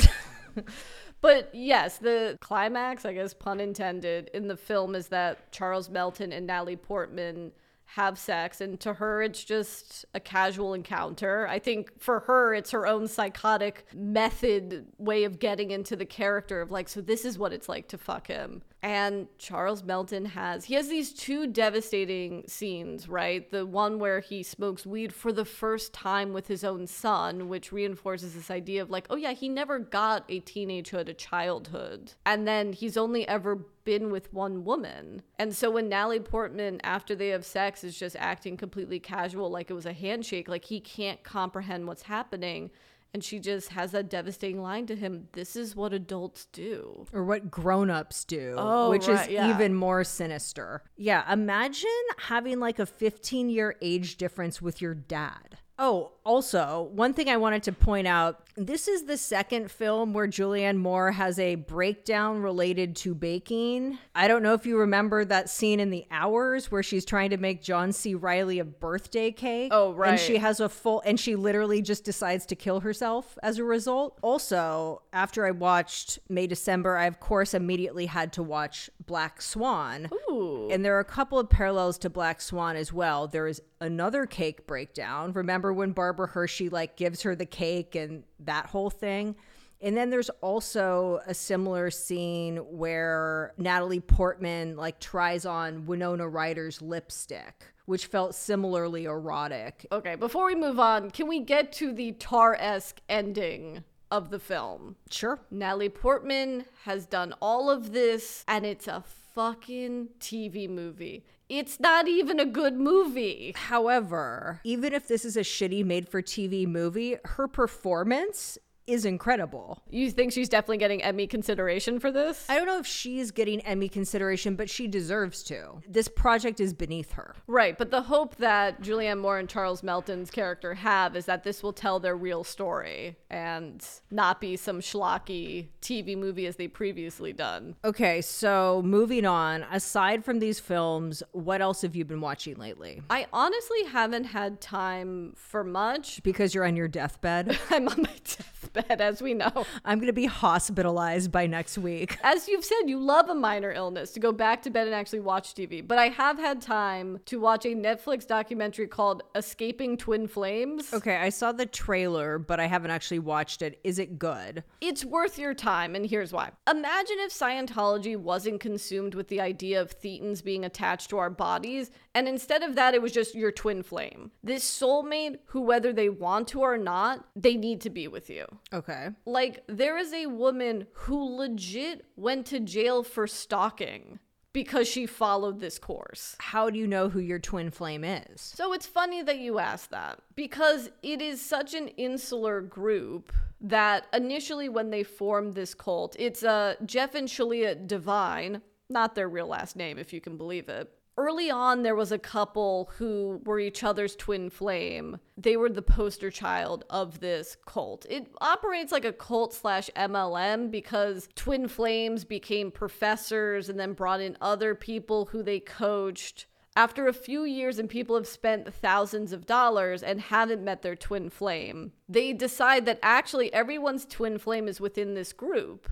but yes, the climax, I guess, pun intended, in the film is that Charles Melton and Natalie Portman have sex and to her it's just a casual encounter. I think for her it's her own psychotic method way of getting into the character of like so this is what it's like to fuck him. And Charles Melton has he has these two devastating scenes, right? The one where he smokes weed for the first time with his own son, which reinforces this idea of like, oh yeah, he never got a teenagehood, a childhood. And then he's only ever been with one woman. And so when Natalie Portman, after they have sex, is just acting completely casual, like it was a handshake, like he can't comprehend what's happening. And she just has that devastating line to him This is what adults do. or what grown-ups do Oh, which right, is yeah. even more sinister yeah imagine having like a 15 year age difference with your dad oh also one thing i wanted to point out this is the second film where julianne moore has a breakdown related to baking. I don't know if you remember that scene in the hours where she's trying to make john c. Reilly a birthday cake. Oh, right. and she has a full and she literally just decides to kill herself as a result. Also after i watched may december i of course immediately had to watch black swan. Ooh. and there are a couple of parallels to black swan as well. There is another cake breakdown remember when barbara hershey like gives her the cake and that whole thing and then there's also a similar scene where Natalie Portman like tries on Winona Ryder's lipstick, which felt similarly erotic. Okay, before we move on, can we get to the Tar esque ending of the film? Sure. Natalie Portman has done all of this, and it's a fucking TV movie. It's not even a good movie. However, even if this is a shitty made for TV movie, her performance is incredible. You think she's definitely getting Emmy consideration for this? I don't know if she's getting Emmy consideration, but she deserves to. This project is beneath her. Right, but the hope that Julianne Moore and Charles Melton's character have is that this will tell their real story and not be some schlocky TV movie as they previously done. Okay, so moving on, aside from these films, what else have you been watching lately? I honestly haven't had time for much. Because you're on your deathbed. I'm on my deathbed, as we know. I'm going to be hospitalized by next week. As you've said, you love a minor illness to go back to bed and actually watch TV. But I have had time to watch a Netflix documentary called Escaping Twin Flames. Okay, I saw the trailer, but I haven't actually watched it. Is it good? It's worth your time, and here's why. Imagine if Scientology wasn't consumed with the idea of thetans being attached to our bodies, and instead of that, it was just your twin flame. This soulmate who, whether they want to or not, they need to be with you. Okay. Like, there is a woman who legit went to jail for stalking because she followed this course. How do you know who your twin flame is? So it's funny that you asked that because it is such an insular group that initially when they formed this cult, it's uh, Jeff and Shaleia Divine, not their real last name if you can believe it. Early on, there was a couple who were each other's twin flame. They were the poster child of this cult. It operates like a cult slash MLM because twin flames became professors and then brought in other people who they coached. After a few years and people have spent thousands of dollars and haven't met their twin flame, they decide that actually everyone's twin flame is within this group.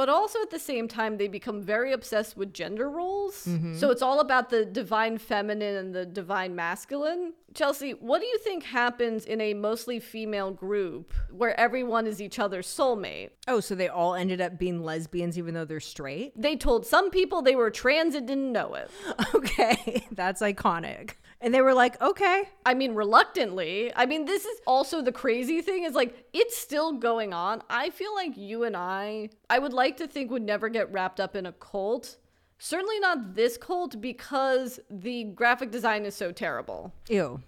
But also at the same time, they become very obsessed with gender roles. Mm-hmm. So it's all about the divine feminine and the divine masculine. Chelsea, what do you think happens in a mostly female group where everyone is each other's soulmate? Oh, so they all ended up being lesbians even though they're straight? They told some people they were trans and didn't know it. Okay, that's iconic. And they were like, okay. I mean, reluctantly. I mean, this is also the crazy thing is like, it's still going on. I feel like you and I, I would like to think would never get wrapped up in a cult. Certainly not this cult because the graphic design is so terrible. Ew.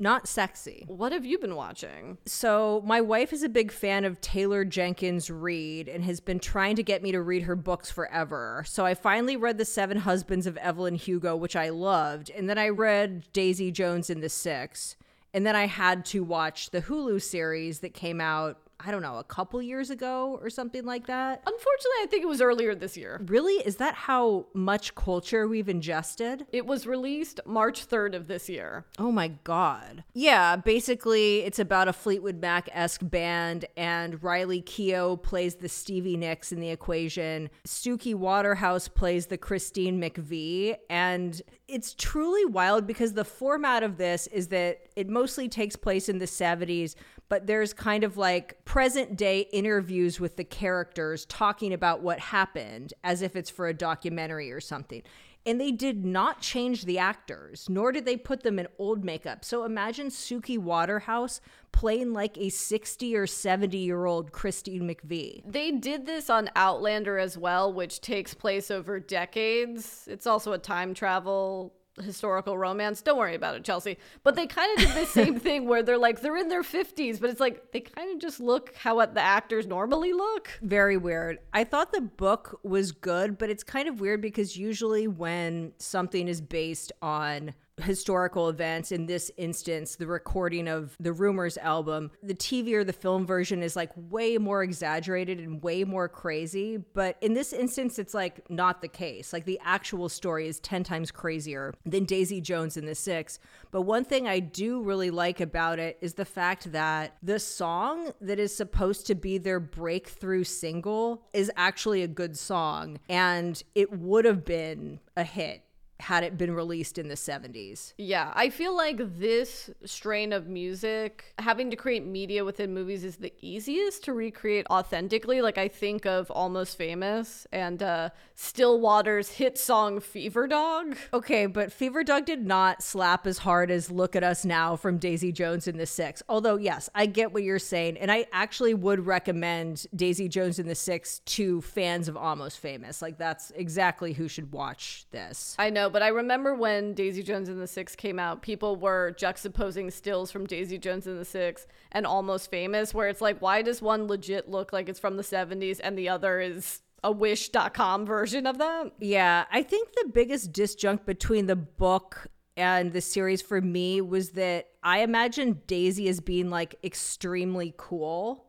Not sexy. What have you been watching? So, my wife is a big fan of Taylor Jenkins Reid and has been trying to get me to read her books forever. So, I finally read The Seven Husbands of Evelyn Hugo, which I loved. And then I read Daisy Jones in the Six. And then I had to watch the Hulu series that came out I don't know, a couple years ago or something like that. Unfortunately, I think it was earlier this year. Really? Is that how much culture we've ingested? It was released March 3rd of this year. Oh my God. Yeah, basically, it's about a Fleetwood Mac esque band, and Riley Keough plays the Stevie Nicks in the equation. Suki Waterhouse plays the Christine McVie. And it's truly wild because the format of this is that it mostly takes place in the 70s, but there's kind of like present day interviews with the characters talking about what happened as if it's for a documentary or something. And they did not change the actors, nor did they put them in old makeup. So imagine Suki Waterhouse playing like a 60 or 70 year old Christine McVie. They did this on Outlander as well, which takes place over decades. It's also a time travel historical romance. Don't worry about it, Chelsea. But they kind of did the same thing where they're like, they're in their 50s, but it's like they kind of just look how what the actors normally look. Very weird. I thought the book was good, but it's kind of weird because usually when something is based on historical events. In this instance the recording of the rumors album. The tv or the film version is like way more exaggerated and way more crazy. But in this instance it's like not the case. Like the actual story is 10 times crazier than daisy jones and the six. But one thing i do really like about it is the fact that the song that is supposed to be their breakthrough single is actually a good song. And it would have been a hit had it been released in the 70s. Yeah, I feel like this strain of music, having to create media within movies is the easiest to recreate authentically. Like I think of Almost Famous and uh, Stillwater's hit song Fever Dog. Okay, but Fever Dog did not slap as hard as Look at Us Now from Daisy Jones and the Six. Although, yes, I get what you're saying. And I actually would recommend Daisy Jones and the Six to fans of Almost Famous. Like, that's exactly who should watch this. I know, but I remember when Daisy Jones and the Six came out, people were juxtaposing stills from Daisy Jones and the Six and Almost Famous, where it's like, why does one legit look like it's from the 70s and the other is a wish.com version of that? Yeah, I think the biggest disjunct between the book and the series for me was that I imagine Daisy as being like extremely cool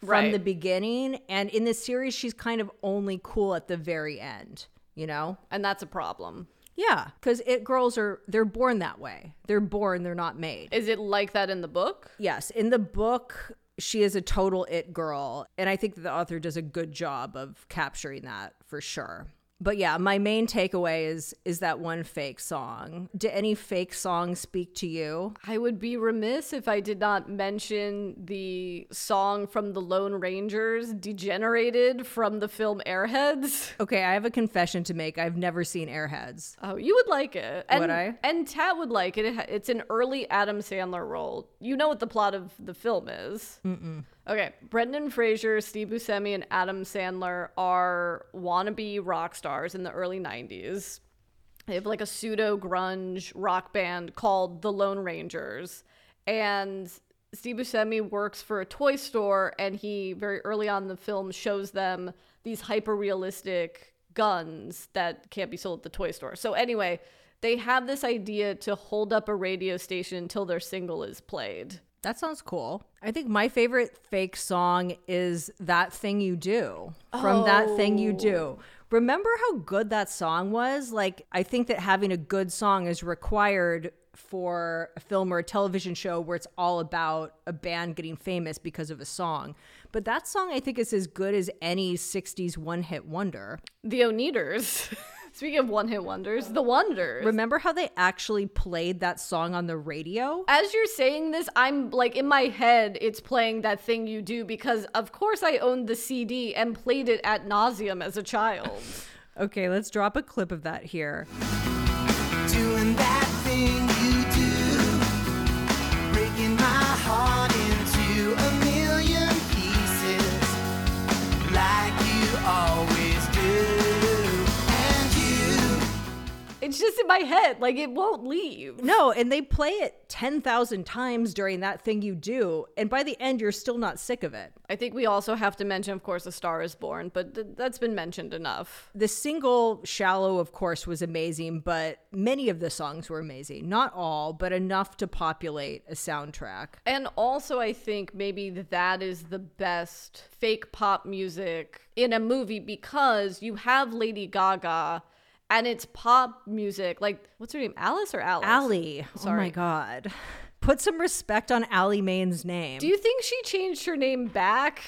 from Right. the beginning. And in the series, she's kind of only cool at the very end, you know? And that's a problem. Yeah, because it girls are, they're born that way. They're born, they're not made. Is it like that in the book? Yes, in the book, she is a total it girl. And I think that the author does a good job of capturing that for sure. But yeah, my main takeaway is is that one fake song. Do any fake songs speak to you? I would be remiss if I did not mention the song from the Lone Rangers, Degenerated from the film Airheads. Okay, I have a confession to make. I've never seen Airheads. Oh, you would like it. And, Would I? And Tat would like it. It It's an early Adam Sandler role. You know what the plot of the film is. Mm-mm. Okay, Brendan Fraser, Steve Buscemi, and Adam Sandler are wannabe rock stars in the early 90s. They have like a pseudo grunge rock band called the Lone Rangers. And Steve Buscemi works for a toy store, and he very early on in the film shows them these hyper realistic guns that can't be sold at the toy store. So, anyway, they have this idea to hold up a radio station until their single is played. That sounds cool. I think my favorite fake song is That Thing You Do from That Thing You Do. Oh. Remember how good that song was? Like, I think that having a good song is required for a film or a television show where it's all about a band getting famous because of a song. But that song, I think, is as good as any 60s one hit wonder. The Oneders. Speaking of one hit wonders, the Wonders. Remember how they actually played that song on the radio? As you're saying this, I'm like in my head, it's playing that thing you do because, of course, I owned the CD and played it at nauseum as a child. Okay, let's drop a clip of that here. My head. Like it won't leave. No, and they play it 10,000 times during that thing you do. And by the end, you're still not sick of it. I think we also have to mention, of course, A Star is Born, but th- that's been mentioned enough. The single Shallow, of course, was amazing, but many of the songs were amazing. Not all, but enough to populate a soundtrack. And also, I think maybe that is the best fake pop music in a movie because you have Lady Gaga and it's pop music. Like, what's her name? Alice or Alice? Ally. Oh my God. Put some respect on Ally Maine's name. Do you think she changed her name back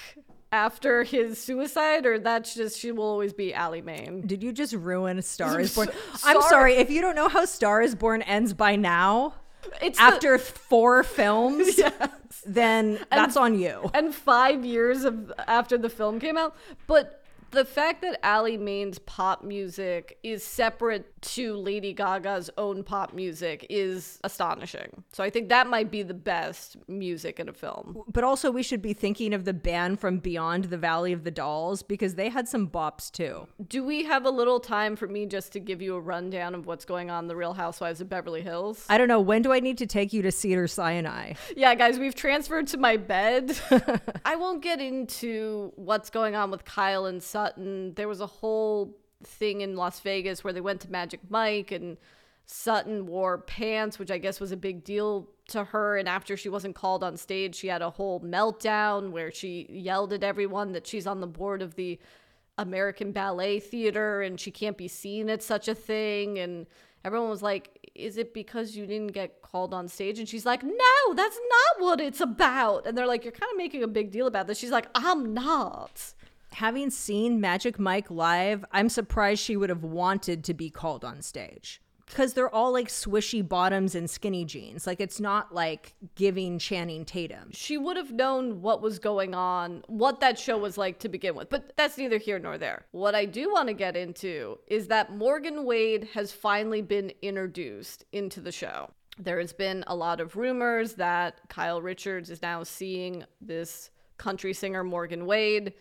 after his suicide, or that's just she will always be Ally Maine? Did you just ruin Star is Born? I'm sorry. sorry. If you don't know how Star is Born ends by now, It's the- after four films, then that's on you. and five years of after the film came out. But the fact that Ally Maine's pop music is separate to Lady Gaga's own pop music is astonishing. So I think that might be the best music in a film. But also, we should be thinking of the band from Beyond the Valley of the Dolls because they had some bops too. Do we have a little time for me just to give you a rundown of what's going on in the Real Housewives of Beverly Hills? I don't know. When do I need to take you to Cedar Sinai? Yeah, guys, we've transferred to my bed. I won't get into what's going on with Kyle and Sutton. There was a whole thing in Las Vegas where they went to Magic Mike and Sutton wore pants, which I guess was a big deal to her. And after she wasn't called on stage, she had a whole meltdown where she yelled at everyone that she's on the board of the American Ballet Theater and she can't be seen at such a thing. And everyone was like, Is it because you didn't get called on stage? And she's like, No, that's not what it's about. And they're like, You're kind of making a big deal about this. She's like, I'm not. Having seen Magic Mike live, I'm surprised she would have wanted to be called on stage. Because they're all like swishy bottoms and skinny jeans. Like, it's not like giving Channing Tatum. She would have known what was going on, what that show was like to begin with. But that's neither here nor there. What I do want to get into is that Morgan Wade has finally been introduced into the show. There has been a lot of rumors that Kyle Richards is now seeing this country singer, Morgan Wade.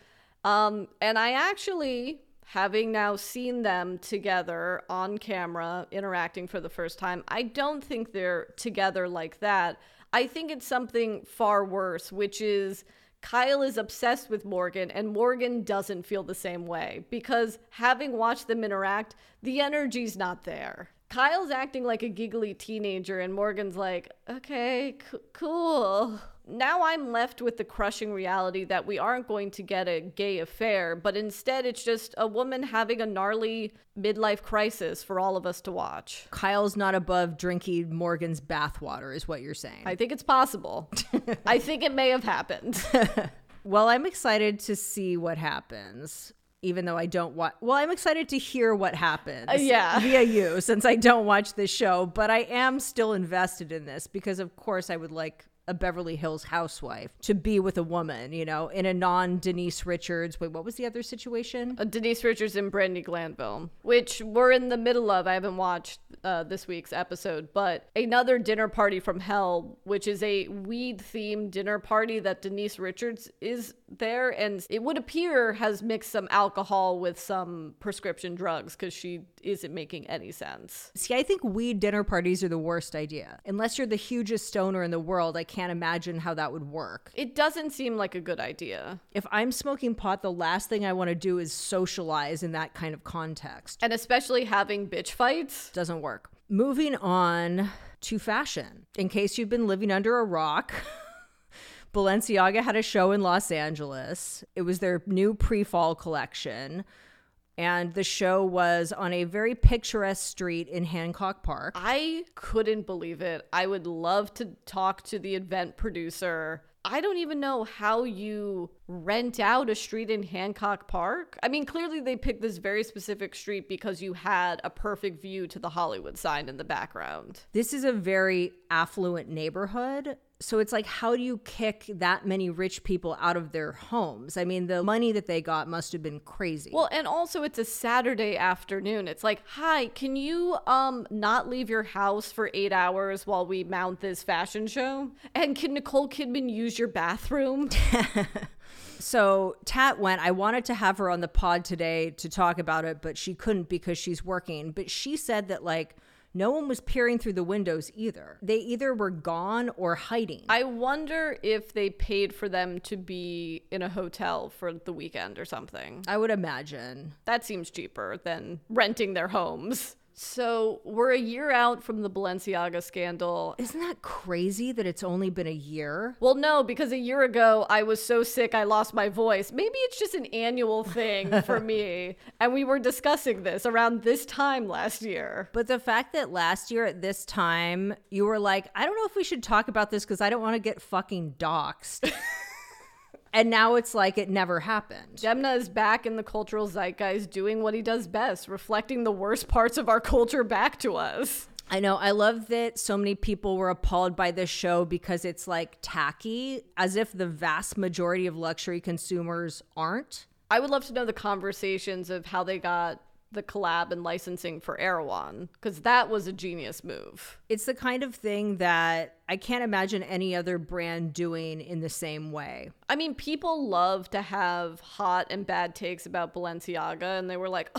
Um, and I actually, having now seen them together on camera interacting for the first time, I don't think they're together like that. I think it's something far worse, which is Kyle is obsessed with Morgan and Morgan doesn't feel the same way because having watched them interact, the energy's not there. Kyle's acting like a giggly teenager and Morgan's like, okay, c- cool. Now I'm left with the crushing reality that we aren't going to get a gay affair, but instead it's just a woman having a gnarly midlife crisis for all of us to watch. Kyle's not above drinking Morgan's bathwater, is what you're saying. I think it's possible. I think it may have happened. Well, I'm excited to see what happens. Even though I don't watch, well, I'm excited to hear what happens. Uh, yeah. via you, since I don't watch this show, but I am still invested in this because, of course, I would like a Beverly Hills housewife to be with a woman, you know, in a non Denise Richards. Wait, what was the other situation? Uh, Denise Richards and Brandi Glanville, which we're in the middle of. I haven't watched uh, this week's episode, but another dinner party from hell, which is a weed themed dinner party that Denise Richards is there, and it would appear has mixed some alcohol with some prescription drugs because she isn't making any sense. See, I think weed dinner parties are the worst idea. Unless you're the hugest stoner in the world, I can't imagine how that would work. It doesn't seem like a good idea. If I'm smoking pot, the last thing I want to do is socialize in that kind of context. And especially having bitch fights. Doesn't work. Moving on to fashion. In case you've been living under a rock, Balenciaga had a show in Los Angeles. It was their new pre fall collection. And the show was on a very picturesque street in Hancock Park. I couldn't believe it. I would love to talk to the event producer. I don't even know how you rent out a street in Hancock Park. I mean, clearly they picked this very specific street because you had a perfect view to the Hollywood sign in the background. This is a very affluent neighborhood. So it's like, how do you kick that many rich people out of their homes? I mean, the money that they got must have been crazy. Well, and also it's a Saturday afternoon. It's like, "Hi, can you um not leave your house for 8 hours while we mount this fashion show? And can Nicole Kidman use your bathroom?" So Tat went. I wanted to have her on the pod today to talk about it, but she couldn't because she's working. But she said that like no one was peering through the windows either. They either were gone or hiding. I wonder if they paid for them to be in a hotel for the weekend or something. I would imagine. That seems cheaper than renting their homes. So we're a year out from the Balenciaga scandal. Isn't that crazy that it's only been a year? Well, no, because a year ago I was so sick I lost my voice. Maybe it's just an annual thing for me. And we were discussing this around this time last year. But the fact that last year at this time you were like, I don't know if we should talk about this because I don't want to get fucking doxxed. and now it's like it never happened. Demna is back in the cultural zeitgeist doing what he does best, reflecting the worst parts of our culture back to us. I know. I love that so many people were appalled by this show because it's like tacky, as if the vast majority of luxury consumers aren't. I would love to know the conversations of how they got the collab and licensing for Erewhon, because that was a genius move. It's the kind of thing that I can't imagine any other brand doing in the same way. I mean, people love to have hot and bad takes about Balenciaga, and they were like,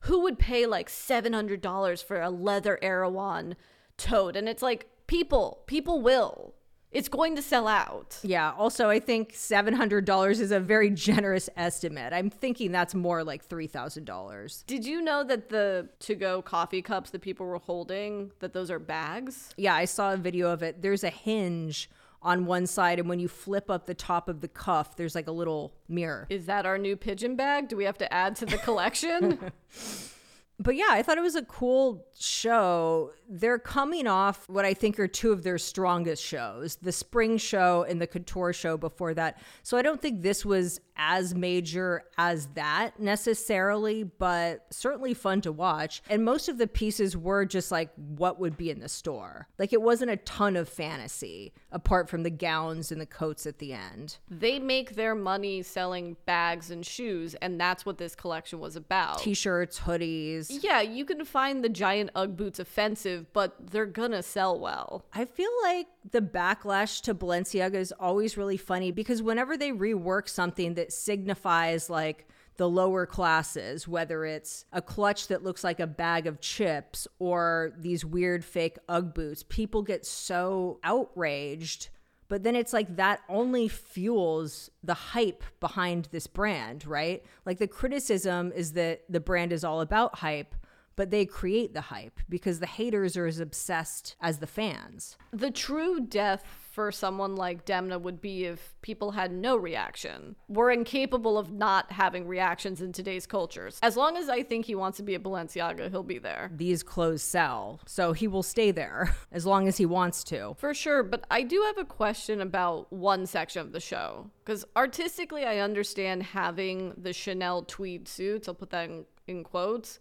who would pay like $700 for a leather Erewhon tote? And it's like, people, people will. It's going to sell out. Yeah. Also, I think $700 is a very generous estimate. I'm thinking that's more like $3,000. Did you know that the to go coffee cups that people were holding, that those are bags? Yeah, I saw a video of it. There's a hinge on one side, and when you flip up the top of the cuff, there's like a little mirror. Is that our new pigeon bag? Do we have to add to the collection? But yeah, I thought it was a cool show. They're coming off what I think are two of their strongest shows the spring show and the couture show before that. So I don't think this was as major as that necessarily, but certainly fun to watch. And most of the pieces were just like what would be in the store. Like it wasn't a ton of fantasy apart from the gowns and the coats at the end. they make their money selling bags and shoes, and that's what this collection was about. T shirts, hoodies. yeah, you can find the giant Ugg boots offensive, but they're gonna sell well. I feel like the backlash to Balenciaga is always really funny because whenever they rework something that signifies like the lower classes, whether it's a clutch that looks like a bag of chips or these weird fake Ugg boots, people get so outraged. But then it's like that only fuels the hype behind this brand, right? Like the criticism is that the brand is all about hype, but they create the hype because the haters are as obsessed as the fans. The true death for someone like Demna would be if people had no reaction. We're incapable of not having reactions in today's cultures. As long as I think he wants to be a Balenciaga, he'll be there. these clothes sell. So he will stay there as long as he wants to. For sure, but I do have a question about one section of the show. Because artistically, I understand having the Chanel tweed suits. I'll put that in, in quotes.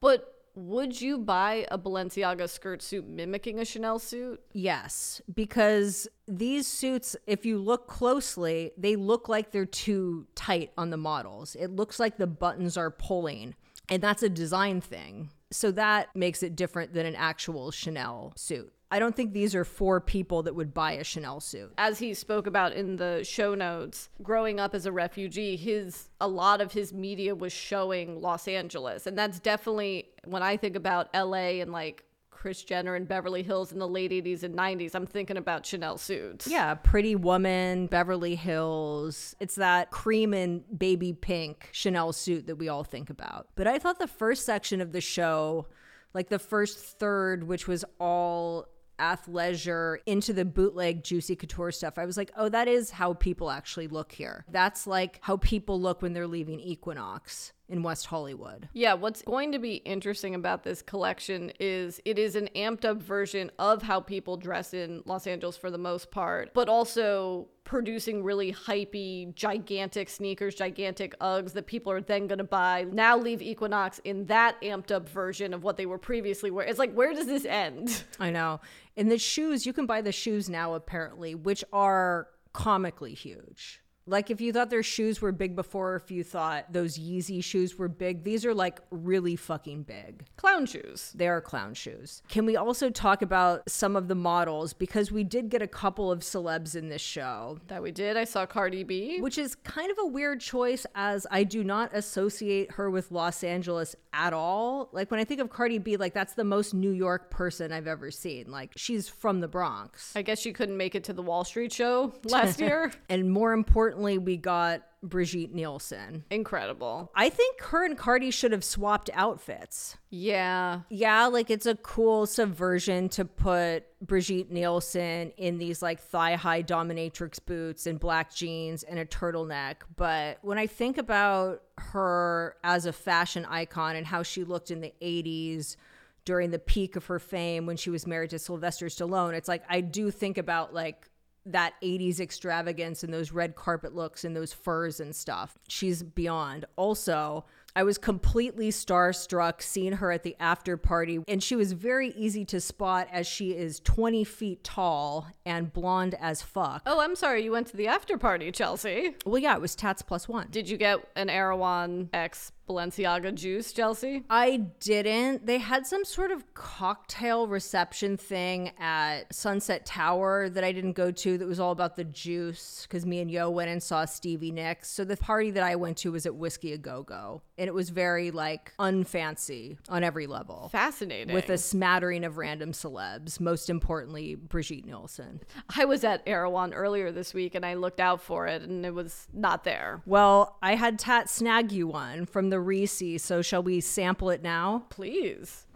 But would you buy a Balenciaga skirt suit mimicking a Chanel suit? Yes, because these suits, if you look closely, they look like they're too tight on the models. It looks like the buttons are pulling, and that's a design thing. So that makes it different than an actual Chanel suit. I don't think these are four people that would buy a Chanel suit. as he spoke about in the show notes, growing up as a refugee, his a lot of his media was showing Los Angeles, and that's definitely when I think about LA and like Kris Jenner and Beverly Hills in the late 80s and 90s, I'm thinking about Chanel suits. Yeah, Pretty Woman, Beverly Hills. It's that cream and baby pink Chanel suit that we all think about. But I thought the first section of the show, like the first third, which was all athleisure into the bootleg juicy couture stuff i was like oh that is how people actually look here. That's like how people look when they're leaving equinox in west hollywood Yeah, what's going to be interesting about this collection is it is an amped up version of how people dress in Los Angeles for the most part, but also producing really hypey, gigantic sneakers, gigantic Uggs that people are then going to buy. Now leave Equinox in that amped up version of what they were previously wearing. It's like, where does this end? I know. And the shoes, you can buy the shoes now apparently, which are comically huge. Like if you thought their shoes were big before, if you thought those Yeezy shoes were big, these are like really fucking big. Clown shoes. They are clown shoes. Can we also talk about some of the models? Because we did get a couple of celebs in this show, That we did. I saw Cardi B. which is kind of a weird choice as I do not associate her with Los Angeles at all. Like when I think of Cardi B, like that's the most New York person I've ever seen. Like she's from the Bronx. I guess she couldn't make it to the Wall Street show last year. And more importantly, we got Brigitte Nielsen. Incredible. I think her and Cardi should have swapped outfits. Yeah. Yeah, like it's a cool subversion to put Brigitte Nielsen in these like thigh high dominatrix boots and black jeans and a turtleneck. But when I think about her as a fashion icon and how she looked in the 80s during the peak of her fame when she was married to Sylvester Stallone, it's like I do think about like that 80s extravagance and those red carpet looks and those furs and stuff. She's beyond. Also, I was completely starstruck seeing her at the after party, and she was very easy to spot as she is 20 feet tall and blonde as fuck. Oh, I'm sorry. You went to the after party, Chelsea. Well, yeah, it was Tats plus one. Did you get an Erewhon X Balenciaga juice, Chelsea? I didn't. They had some sort of cocktail reception thing at Sunset Tower that I didn't go to that was all about the juice because me and Yo went and saw Stevie Nicks. So the party that I went to was at Whisky A Go Go. And it was very like unfancy on every level. Fascinating. With a smattering of random celebs, most importantly, Brigitte Nielsen. I was at Erewhon earlier this week and I looked out for it and it was not there. Well, I had Tat snag you one from the Reese, so shall we sample it now? Please.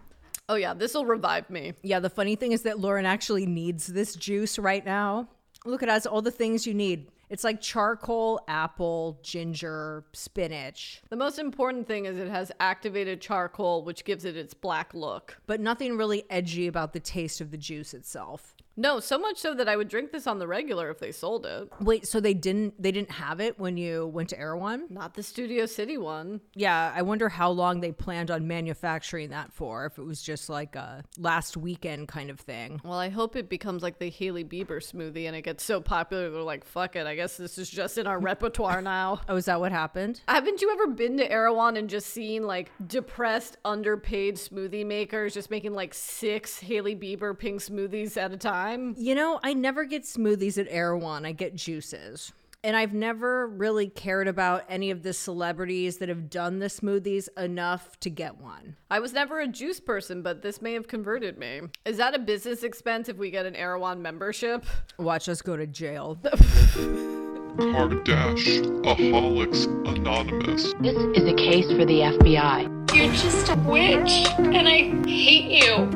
Oh, yeah. This will revive me. Yeah, the funny thing is that Lauren actually needs this juice right now. Look, it has all the things you need. It's like charcoal, apple, ginger, spinach, The most important thing is it has activated charcoal, which gives it its black look. but nothing really edgy about the taste of the juice itself. No, so much so that I would drink this on the regular if they sold it. Wait, so they didn't they didn't have it when you went to Erewhon? Not the Studio City one. Yeah, I wonder how long they planned on manufacturing that for. If it was just like a last weekend kind of thing. Well, I hope it becomes like the Hailey Bieber smoothie and it gets so popular they're like, fuck it, I guess this is just in our repertoire now. Oh, is that what happened? Haven't you ever been to Erewhon and just seen like depressed, underpaid smoothie makers just making like six Hailey Bieber pink smoothies at a time? You know, I never get smoothies at Erewhon. I get juices. And I've never really cared about any of the celebrities that have done the smoothies enough to get one. I was never a juice person, but this may have converted me. Is that a business expense if we get an Erewhon membership? Watch us go to jail. Kardash, Aholics Anonymous. This is a case for the FBI. You're just a witch, and I hate you.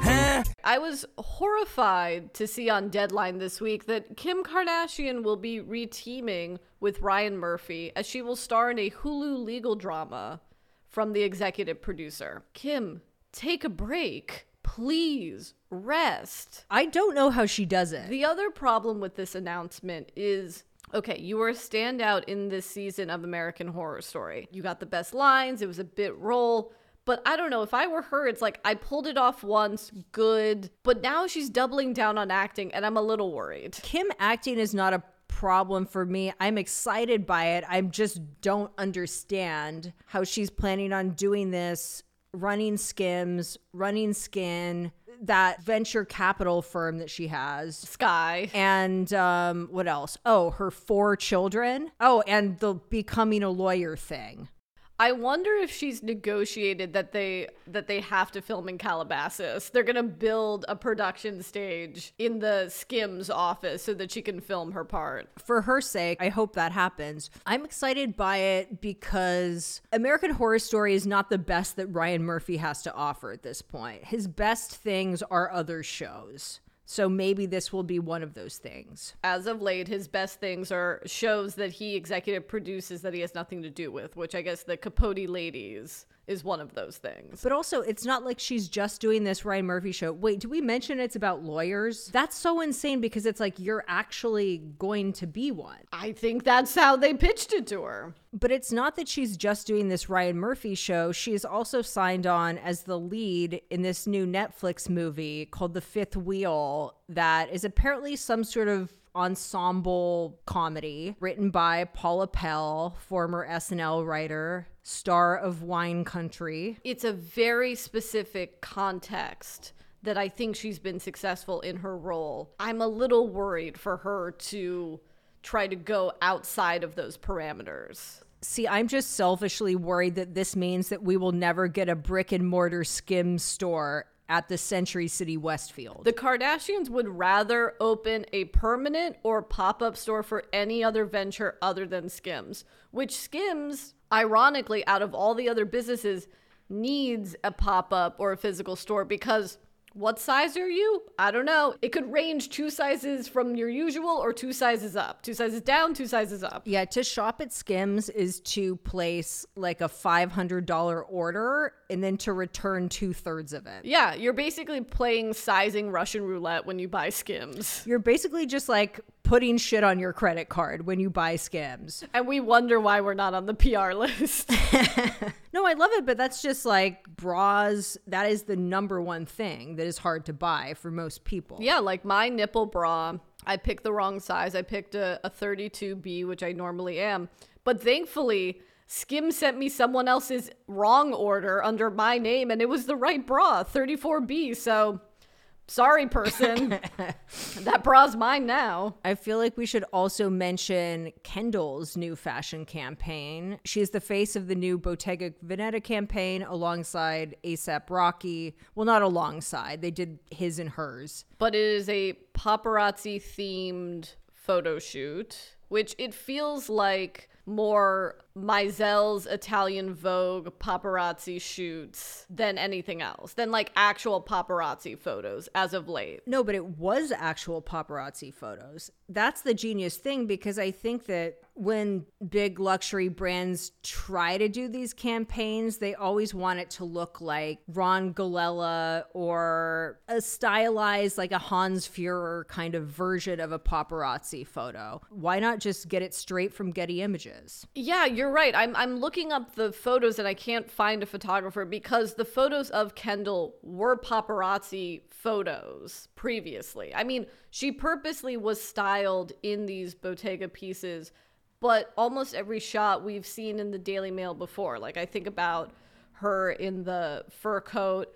I was horrified to see on Deadline this week that Kim Kardashian will be reteaming with Ryan Murphy as she will star in a Hulu legal drama from the executive producer. Kim, take a break. Please rest. I don't know how she does it. The other problem with this announcement is okay, you were a standout in this season of American Horror Story. You got the best lines, it was a bit role. But I don't know, if I were her, it's like I pulled it off once, good. But now she's doubling down on acting, and I'm a little worried. Kim acting is not a problem for me. I'm excited by it. I just don't understand how she's planning on doing this running skims, running skin, that venture capital firm that she has. Sky. And um, what else? Oh, her four children. Oh, and the becoming a lawyer thing. I wonder if she's negotiated that they that they have to film in Calabasas. They're gonna build a production stage in the Skims office so that she can film her part. For her sake, I hope that happens. I'm excited by it because American Horror Story is not the best that Ryan Murphy has to offer at this point. His best things are other shows. So maybe this will be one of those things. As of late, his best things are shows that he executive produces that he has nothing to do with, which I guess the Capote Ladies is one of those things. But also, it's not like she's just doing this Ryan Murphy show. Wait, did we mention it's about lawyers? That's so insane because it's like you're actually going to be one. I think that's how they pitched it to her. But it's not that she's just doing this Ryan Murphy show. She is also signed on as the lead in this new Netflix movie called The Fifth Wheel, that is apparently some sort of ensemble comedy written by Paula Pell, former SNL writer, star of Wine Country. It's a very specific context that I think she's been successful in her role. I'm a little worried for her to try to go outside of those parameters. See, I'm just selfishly worried that this means that we will never get a brick and mortar skim store at the Century City Westfield. The Kardashians would rather open a permanent or pop up store for any other venture other than Skims, which Skims, ironically, out of all the other businesses, needs a pop up or a physical store because what size are you? I don't know. It could range two sizes from your usual or two sizes up. Two sizes down, two sizes up. yeah, to shop at Skims is to place like a $500 order and then to return two thirds of it. Yeah, you're basically playing sizing Russian roulette when you buy Skims. You're basically just like putting shit on your credit card when you buy Skims. And we wonder why we're not on the PR list. No, I love it, but that's just like bras. That is the number one thing that is hard to buy for most people. Yeah, like my nipple bra, I picked the wrong size. I picked a, a 32B, which I normally am. But thankfully, Skim sent me someone else's wrong order under my name, and it was the right bra, 34B. So sorry, person. that bra's mine now. I feel like we should also mention Kendall's new fashion campaign. She's the face of the new Bottega Veneta campaign alongside ASAP Rocky. Well, not alongside, they did his and hers. But it is a paparazzi themed photo shoot, which it feels like more Meisel's Italian Vogue paparazzi shoots than anything else, than like actual paparazzi photos as of late. No, but it was actual paparazzi photos. That's the genius thing because I think that when big luxury brands try to do these campaigns, they always want it to look like Ron Galella or a stylized, like a Hans Feurer kind of version of a paparazzi photo. Why not just get it straight from Getty Images? Yeah, you're right. I'm I'm looking up the photos and I can't find a photographer because the photos of Kendall were paparazzi photos previously. I mean, she purposely was styled in these Bottega pieces, but almost every shot we've seen in the Daily Mail before. Like I think about her in the fur coat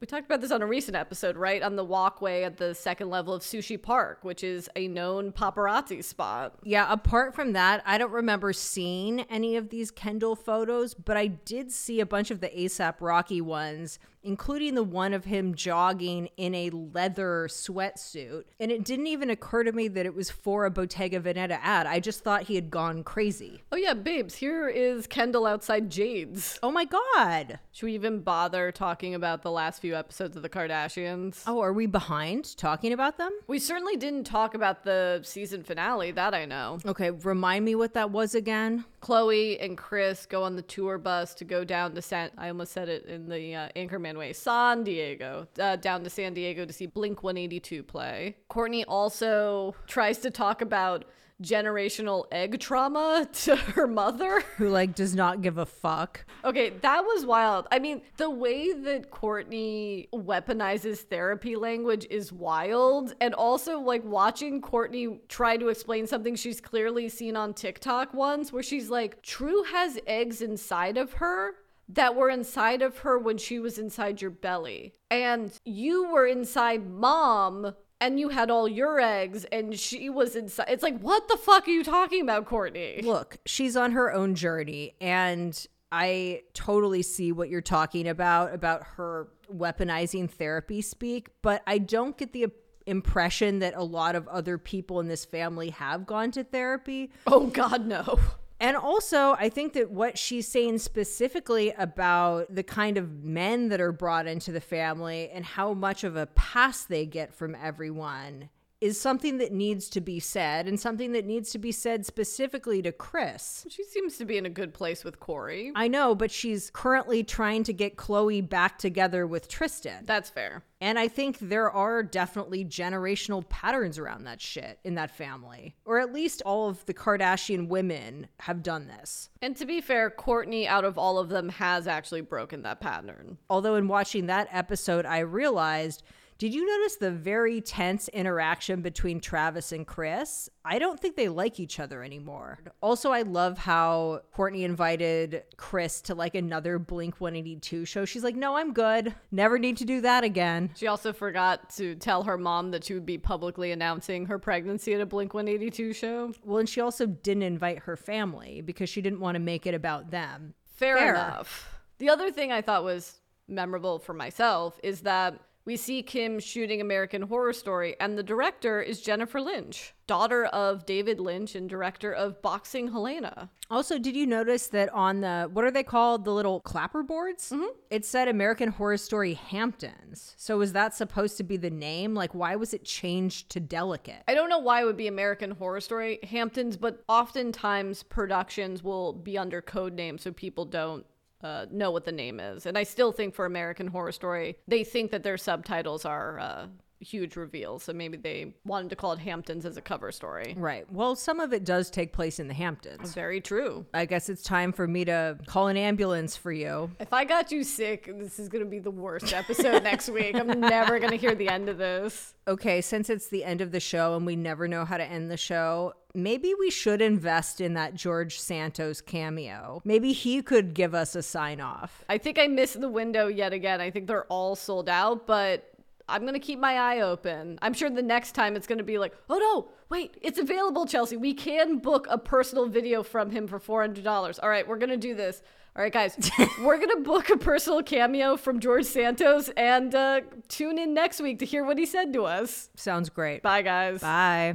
we talked about this on a recent episode, right? On the walkway at the second level of Sushi Park, which is a known paparazzi spot. Yeah, apart from that, I don't remember seeing any of these Kendall photos, but I did see a bunch of the ASAP Rocky ones, including the one of him jogging in a leather sweatsuit. And it didn't even occur to me that it was for a Bottega Veneta ad. I just thought he had gone crazy. Oh, yeah, babes, here is Kendall outside Jade's. Oh my God. Should we even bother talking about the last few episodes of the Kardashians? Oh, are we behind talking about them? We certainly didn't talk about the season finale, that I know. Okay, remind me what that was again. Khloé and Kris go on the tour bus to go down to San. I almost said it in the uh, Anchorman way. San Diego, uh, down to San Diego to see Blink 182 play. Kourtney also tries to talk about generational egg trauma to her mother. Who, like, does not give a fuck. Okay, that was wild. I mean, the way that Kourtney weaponizes therapy language is wild. And also, like, watching Kourtney try to explain something she's clearly seen on TikTok once, where she's like, True has eggs inside of her that were inside of her when she was inside your belly. And you were inside mom. And you had all your eggs, and she was inside. It's like, what the fuck are you talking about, Kourtney? Look, she's on her own journey, and I totally see what you're talking about about her weaponizing therapy speak, but I don't get the impression that a lot of other people in this family have gone to therapy. Oh, God, no. And also, I think that what she's saying specifically about the kind of men that are brought into the family and how much of a pass they get from everyone is something that needs to be said and something that needs to be said specifically to Kris. She seems to be in a good place with Corey. I know, but she's currently trying to get Khloé back together with Tristan. That's fair. And I think there are definitely generational patterns around that shit in that family. Or at least all of the Kardashian women have done this. And to be fair, Kourtney, out of all of them, has actually broken that pattern. Although, in watching that episode, I realized Did you notice the very tense interaction between Travis and Kris? I don't think they like each other anymore. Also, I love how Kourtney invited Kris to like another Blink 182 show. She's like, no, I'm good. Never need to do that again. She also forgot to tell her mom that she would be publicly announcing her pregnancy at a Blink 182 show. Well, and she also didn't invite her family because she didn't want to make it about them. Fair, Fair. enough. The other thing I thought was memorable for myself is that we see Kim shooting American Horror Story, and the director is Jennifer Lynch, daughter of David Lynch and director of Boxing Helena. Also, did you notice that on the what are they called? The little clapper boards? Mm-hmm. It said American Horror Story Hamptons. So was that supposed to be the name? Like, why was it changed to Delicate? I don't know why it would be American Horror Story Hamptons, but oftentimes productions will be under code name so people don't uh, know what the name is. And I still think for American Horror Story, they think that their subtitles are uh, huge reveal. So maybe they wanted to call it Hamptons as a cover story. Right. Well, some of it does take place in the Hamptons. Very true. I guess it's time for me to call an ambulance for you. If I got you sick, this is going to be the worst episode next week. I'm never going to hear the end of this. Okay, since it's the end of the show and we never know how to end the show, maybe we should invest in that George Santos cameo. Maybe he could give us a sign off. I think I missed the window yet again. I think they're all sold out, but I'm going to keep my eye open. I'm sure the next time it's going to be like, oh no, wait, it's available, Chelsea. We can book a personal video from him for $400. All right, we're going to do this. All right, guys, we're going to book a personal cameo from George Santos and uh, tune in next week to hear what he said to us. Sounds great. Bye, guys. Bye.